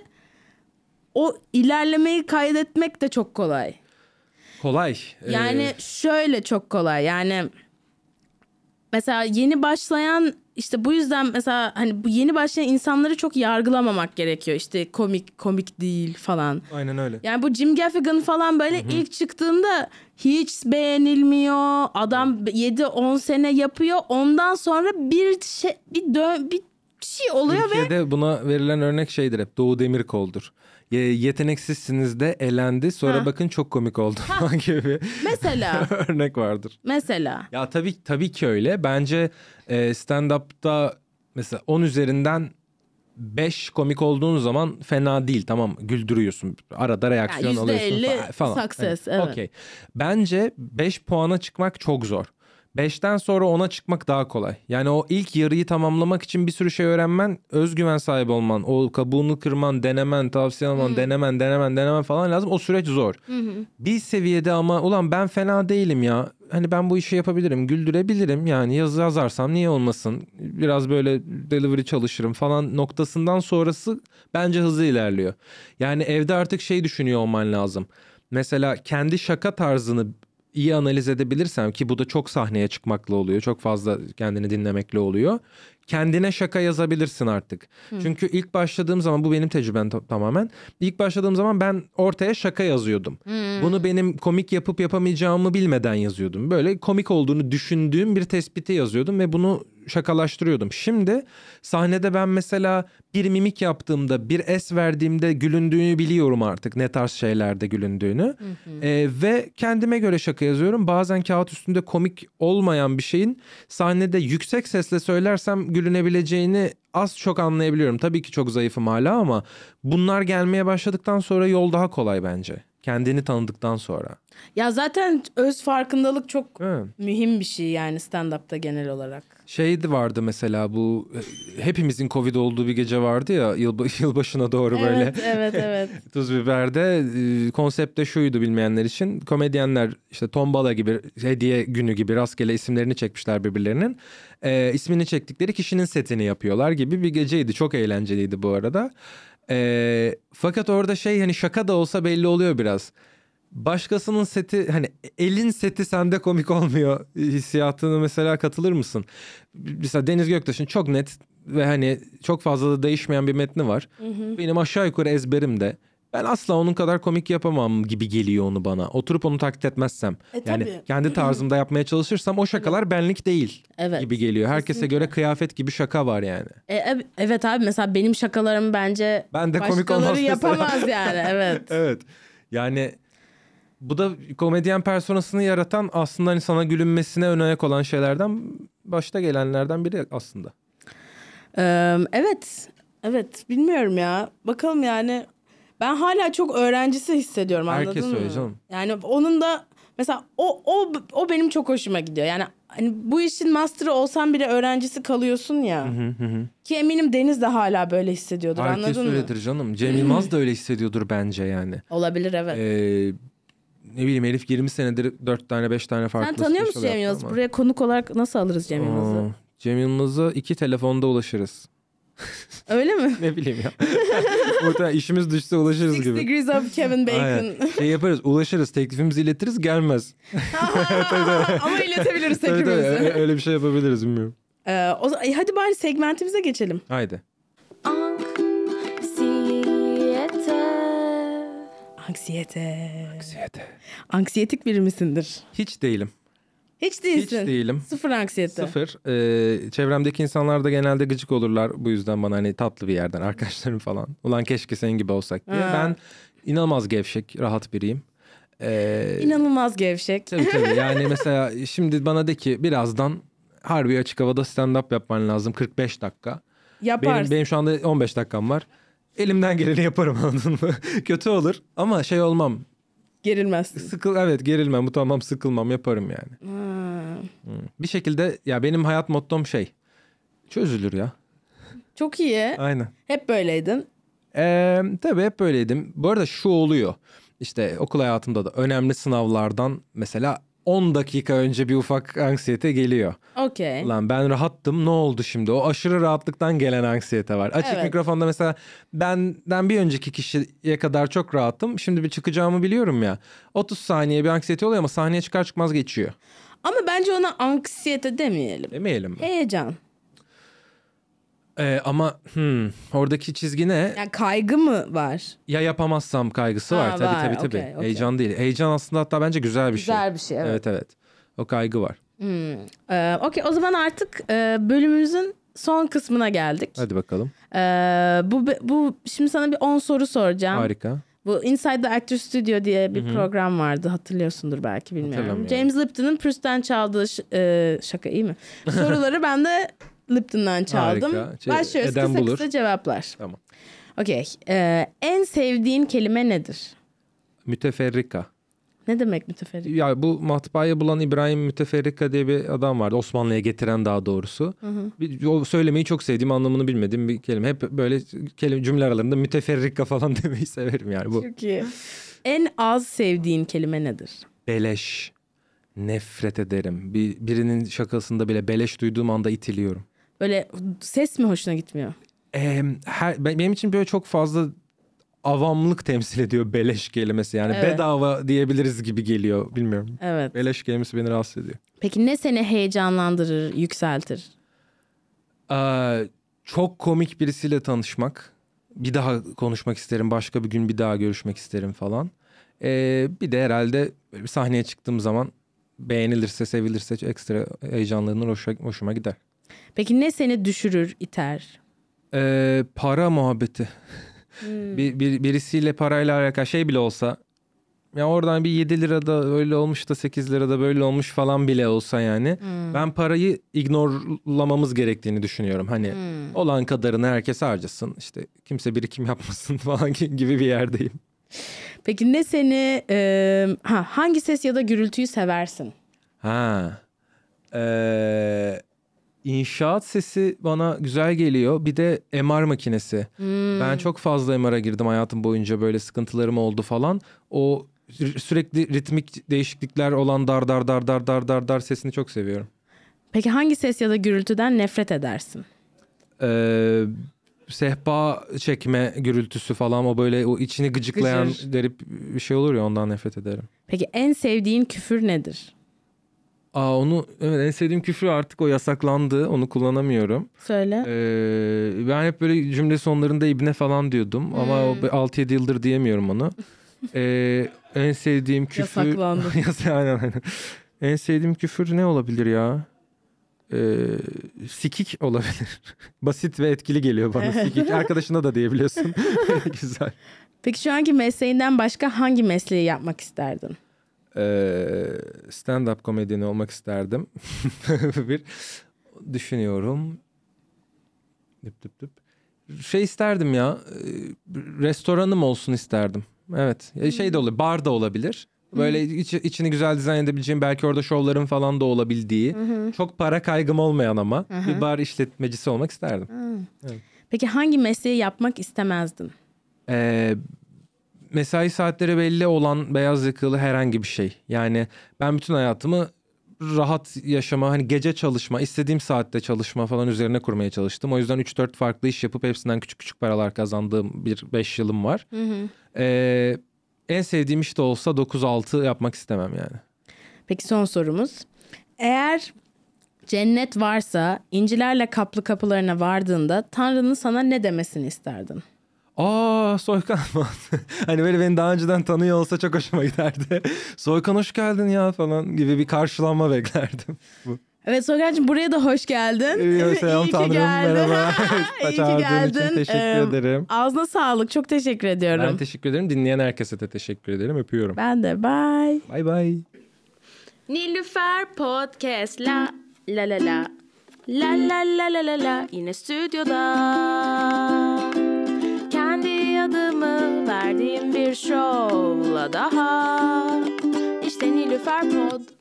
o ilerlemeyi kaydetmek de çok kolay. Kolay. Yani Ee, şöyle çok kolay. Yani mesela yeni başlayan işte bu yüzden mesela hani bu yeni başlayan insanları çok yargılamamak gerekiyor. İşte komik komik değil falan. aynen öyle. Yani bu Jim Gaffigan falan böyle ilk çıktığında hiç beğenilmiyor. Adam 7-10 sene yapıyor. Ondan sonra bir şey bir dön bir şey oluyor ve Türkiye'de buna verilen örnek şeydir hep Doğu Demirkol'dur. Ye- yeteneksizsiniz de elendi sonra Ha. bakın çok komik oldu falan gibi mesela örnek vardır. mesela Ya tabii tabii ki öyle. Bence e, stand-up'ta mesela 10 üzerinden 5 komik olduğun zaman fena değil tamam güldürüyorsun. Arada reaksiyon Ya alıyorsun %50 fa- falan. success, Hani, evet. Okey. Bence 5 puana çıkmak çok zor. 5'ten sonra 10'a çıkmak daha kolay. Yani o ilk yarıyı tamamlamak için bir sürü şey öğrenmen, özgüven sahibi olman, o kabuğunu kırman, denemen, tavsiye alman, denemen, denemen, denemen falan lazım. O süreç zor. Bir seviyede ama ulan ben fena değilim ya. Hani ben bu işi yapabilirim, güldürebilirim. Yani yaz yazarsam niye olmasın? Biraz böyle delivery çalışırım falan noktasından sonrası bence hızlı ilerliyor. Yani evde artık şey düşünüyor olman lazım. Mesela kendi şaka tarzını iyi analiz edebilirsem ki bu da çok sahneye çıkmakla oluyor. Çok fazla kendini dinlemekle oluyor. Kendine şaka yazabilirsin artık. Çünkü ilk başladığım zaman bu benim tecrübem ta- tamamen. İlk başladığım zaman ben ortaya şaka yazıyordum. Bunu benim komik yapıp yapamayacağımı bilmeden yazıyordum. Böyle komik olduğunu düşündüğüm bir tespiti yazıyordum ve bunu şakalaştırıyordum. Şimdi sahnede ben mesela bir mimik yaptığımda, bir es verdiğimde gülündüğünü biliyorum artık. Ne tarz şeylerde gülündüğünü. Ee, ve kendime göre şaka yazıyorum. Bazen kağıt üstünde komik olmayan bir şeyin sahnede yüksek sesle söylersem gülünebileceğini az çok anlayabiliyorum. Tabii ki çok zayıfım hala ama bunlar gelmeye başladıktan sonra yol daha kolay bence. Kendini tanıdıktan sonra. ya zaten öz farkındalık çok Evet. mühim bir şey yani stand-up'ta genel olarak. Şey vardı mesela bu e, hepimizin Covid olduğu bir gece vardı ya yıl, yılbaşına doğru böyle. Evet evet evet. Tuz Biber'de e, konsept de şuydu bilmeyenler için. Komedyenler işte tombala gibi hediye günü gibi rastgele isimlerini çekmişler birbirlerinin. E, ismini çektikleri kişinin setini yapıyorlar gibi bir geceydi. Çok eğlenceliydi bu arada. E, fakat orada şey hani şaka da olsa belli oluyor biraz. Başkasının seti hani elin seti sende komik olmuyor hissiyatını mesela katılır mısın? Mesela Deniz Göktaş'ın çok net ve hani çok fazla da değişmeyen bir metni var. Benim aşağı yukarı ezberimde. Ben asla onun kadar komik yapamam gibi geliyor onu bana. Oturup onu taklit etmezsem. E, yani tabii. kendi tarzımda yapmaya çalışırsam o şakalar benlik değil Evet. gibi geliyor. Herkese göre kıyafet gibi şaka var yani. E, e- evet abi mesela benim şakalarım bence Ben de komik olmaz yapamaz yani evet. Evet. Yani bu da komedyen personasını yaratan aslında hani sana gülünmesine ön ayak olan şeylerden başta gelenlerden biri aslında. Ee, evet evet bilmiyorum ya bakalım yani ben hala çok öğrencisi hissediyorum anladın Herkes mı? öyle canım. Yani onun da mesela o o o benim çok hoşuma gidiyor. Yani hani bu işin master'ı olsan bile öğrencisi kalıyorsun ya. Ki eminim Deniz de hala böyle hissediyordur Herkes anladın mı? öyledir canım. Cem Yılmaz da öyle hissediyordur bence yani. Olabilir evet. Ee, ne bileyim Elif 20 senedir 4 tane 5 tane farklı Sen tanıyor special musun Cem Yılmaz'ı? Buraya konuk olarak nasıl alırız Cem Yılmaz'ı? Cem Yılmaz'a iki telefonda ulaşırız. Öyle mi? Ne bileyim ya. Orada işimiz düşse ulaşırız Six gibi. Degrees of Kevin Bacon. Aynen. Şey yaparız ulaşırız teklifimizi iletiriz gelmez. Ama iletebiliriz Tabii, tabii, teklifimizi. öyle- bir şey yapabiliriz bilmiyorum. Ee, o hadi bari segmentimize geçelim. Haydi. Anksiyete. Anksiyete. Anksiyetik biri misindir? Hiç değilim. Hiç değilsin. Hiç değilim. Sıfır anksiyete. Sıfır. Ee, çevremdeki insanlar da genelde gıcık olurlar bu yüzden bana hani tatlı bir yerden arkadaşlarım falan. Ulan keşke senin gibi olsak diye. Ha. Ben inanılmaz gevşek, rahat biriyim. Ee, İnanılmaz gevşek. tabii tabii yani mesela şimdi bana de ki birazdan harbi açık havada stand-up yapman lazım 45 dakika. Yaparsın. Benim, benim şu anda 15 dakikam var. Elimden geleni yaparım anladın mı? Kötü olur ama şey olmam. Gerilmezsin. Sıkıl evet gerilmem, utanmam, sıkılmam yaparım yani. Ha. Bir şekilde ya benim hayat mottom şey. Çözülür ya. Çok iyi. Aynen. Hep böyleydin. Ee, tabii hep böyleydim. Bu arada şu oluyor. İşte okul hayatımda da önemli sınavlardan mesela 10 dakika önce bir ufak anksiyete geliyor. Okey. Lan ben rahattım ne oldu şimdi? O aşırı rahatlıktan gelen anksiyete var. Açık Evet. mikrofonda mesela benden bir önceki kişiye kadar çok rahatım. Şimdi bir çıkacağımı biliyorum ya. 30 saniye bir anksiyete oluyor ama sahneye çıkar çıkmaz geçiyor. Ama bence ona anksiyete demeyelim. Demeyelim mi? Heyecan. Ee, ama hmm, oradaki çizgi ne? Yani kaygı mı var? Ya yapamazsam kaygısı Ha, var. Tabii var. tabii tabii. Okey, okey. Heyecan değil. Heyecan aslında hatta bence güzel bir şey. Güzel bir şey evet. Evet evet. O kaygı var. Hmm. Ee, Okey o zaman artık e, bölümümüzün son kısmına geldik. Hadi bakalım. Ee, bu bu şimdi sana bir 10 soru soracağım. Harika. Bu Inside the Actor Studio diye bir program vardı. Hatırlıyorsundur belki bilmiyorum. James Lipton'ın Proust'ten çaldığı ş- e, şaka iyi mi? Soruları ben de Lipton'dan çaldım. Harika. Şey, Başlıyoruz Eden kısa bulur. kısa cevaplar. Tamam. Okey. Ee, en sevdiğin kelime nedir? Müteferrika. Ne demek müteferrik? Ya bu matbaayı bulan İbrahim Müteferrika diye bir adam vardı. Osmanlı'ya getiren daha doğrusu. Bir, o söylemeyi çok sevdiğim anlamını bilmediğim bir kelime. Hep böyle kelime cümle aralarında müteferrika falan demeyi severim yani bu. Çok iyi. En az sevdiğin kelime nedir? Beleş. Nefret ederim. Bir, birinin şakasında bile beleş duyduğum anda itiliyorum. Böyle ses mi hoşuna gitmiyor? Ee, her, be- benim için böyle çok fazla avamlık temsil ediyor beleş kelimesi. Yani Evet. bedava diyebiliriz gibi geliyor. Bilmiyorum. Evet. Beleş kelimesi beni rahatsız ediyor. Peki ne seni heyecanlandırır, yükseltir? Ee, çok komik birisiyle tanışmak. Bir daha konuşmak isterim. Başka bir gün bir daha görüşmek isterim falan. Ee, bir de herhalde bir sahneye çıktığım zaman beğenilirse, sevilirse ekstra heyecanlanır, hoşuma gider. Peki ne seni düşürür, iter? Ee, para muhabbeti. Hmm. Bir, bir, birisiyle parayla alakalı şey bile olsa ya oradan bir 7 lirada öyle olmuş da 8 lirada böyle olmuş falan bile olsa yani Hmm. ben parayı ignorlamamız gerektiğini düşünüyorum. Hani Hmm. olan kadarını herkes harcasın işte kimse birikim yapmasın falan gibi bir yerdeyim. Peki ne seni e, ha hangi ses ya da gürültüyü seversin? Ha. Ee, inşaat sesi bana güzel geliyor. Bir de MR makinesi. Hmm. Ben çok fazla MR'a girdim hayatım boyunca böyle sıkıntılarım oldu falan. O sü- sürekli ritmik değişiklikler olan dar dar dar dar dar dar dar sesini çok seviyorum. Peki hangi ses ya da gürültüden nefret edersin? Ee, sehpa çekme gürültüsü falan o böyle o içini gıcıklayan Gıcır. garip bir şey olur ya ondan nefret ederim. Peki en sevdiğin küfür nedir? Aa onu evet en sevdiğim küfür artık o yasaklandı. Onu kullanamıyorum. Söyle. Ee, ben hep böyle cümle sonlarında ibne falan diyordum ama Hmm. 6-7 yıldır diyemiyorum onu. Ee, en sevdiğim küfür Yasaklandı. Yas- aynen, aynen. En sevdiğim küfür ne olabilir ya? Ee, sikik olabilir. Basit ve etkili geliyor bana sikik. Arkadaşına da diyebiliyorsun. Güzel. Peki şu anki mesleğinden başka hangi mesleği yapmak isterdin? Ee, stand-up komedyeni olmak isterdim. bir düşünüyorum. Dıp dıp dıp. Şey isterdim ya. e, Restoranım olsun isterdim. Evet. Ya Şey de olabilir. Bar da olabilir. Böyle içi- içini güzel dizayn edebileceğim belki orada şovların falan da olabildiği. Çok para kaygım olmayan ama bir bar işletmecisi olmak isterdim. Peki hangi mesleği yapmak istemezdin? Ee, mesai saatleri belli olan beyaz yakalı herhangi bir şey. Yani ben bütün hayatımı rahat yaşama, hani gece çalışma, istediğim saatte çalışma falan üzerine kurmaya çalıştım. O yüzden 3-4 farklı iş yapıp hepsinden küçük küçük paralar kazandığım bir 5 yılım var. Ee, en sevdiğim iş de olsa 9-6 yapmak istemem yani. Peki son sorumuz. Eğer cennet varsa incilerle kaplı kapılarına vardığında Tanrı'nın sana ne demesini isterdin? Aa Soykan hani böyle beni daha önceden tanıyor olsa çok hoşuma giderdi. Soykan hoş geldin ya falan gibi bir karşılanma beklerdim. Bu. Evet Soykan'cığım buraya da hoş geldin. Ee, selam İyi ki tanrım geldin. merhaba. İyi ki geldin. teşekkür Ee, ederim. Ağzına sağlık. Çok teşekkür ediyorum. Ben teşekkür ederim. Dinleyen herkese de teşekkür ederim. Öpüyorum. ben de. Bye. Bay bay. Nilüfer Podcast la la la la La la la la la la yine stüdyoda verdiğim bir şovla daha. İşte Nilüfer Pod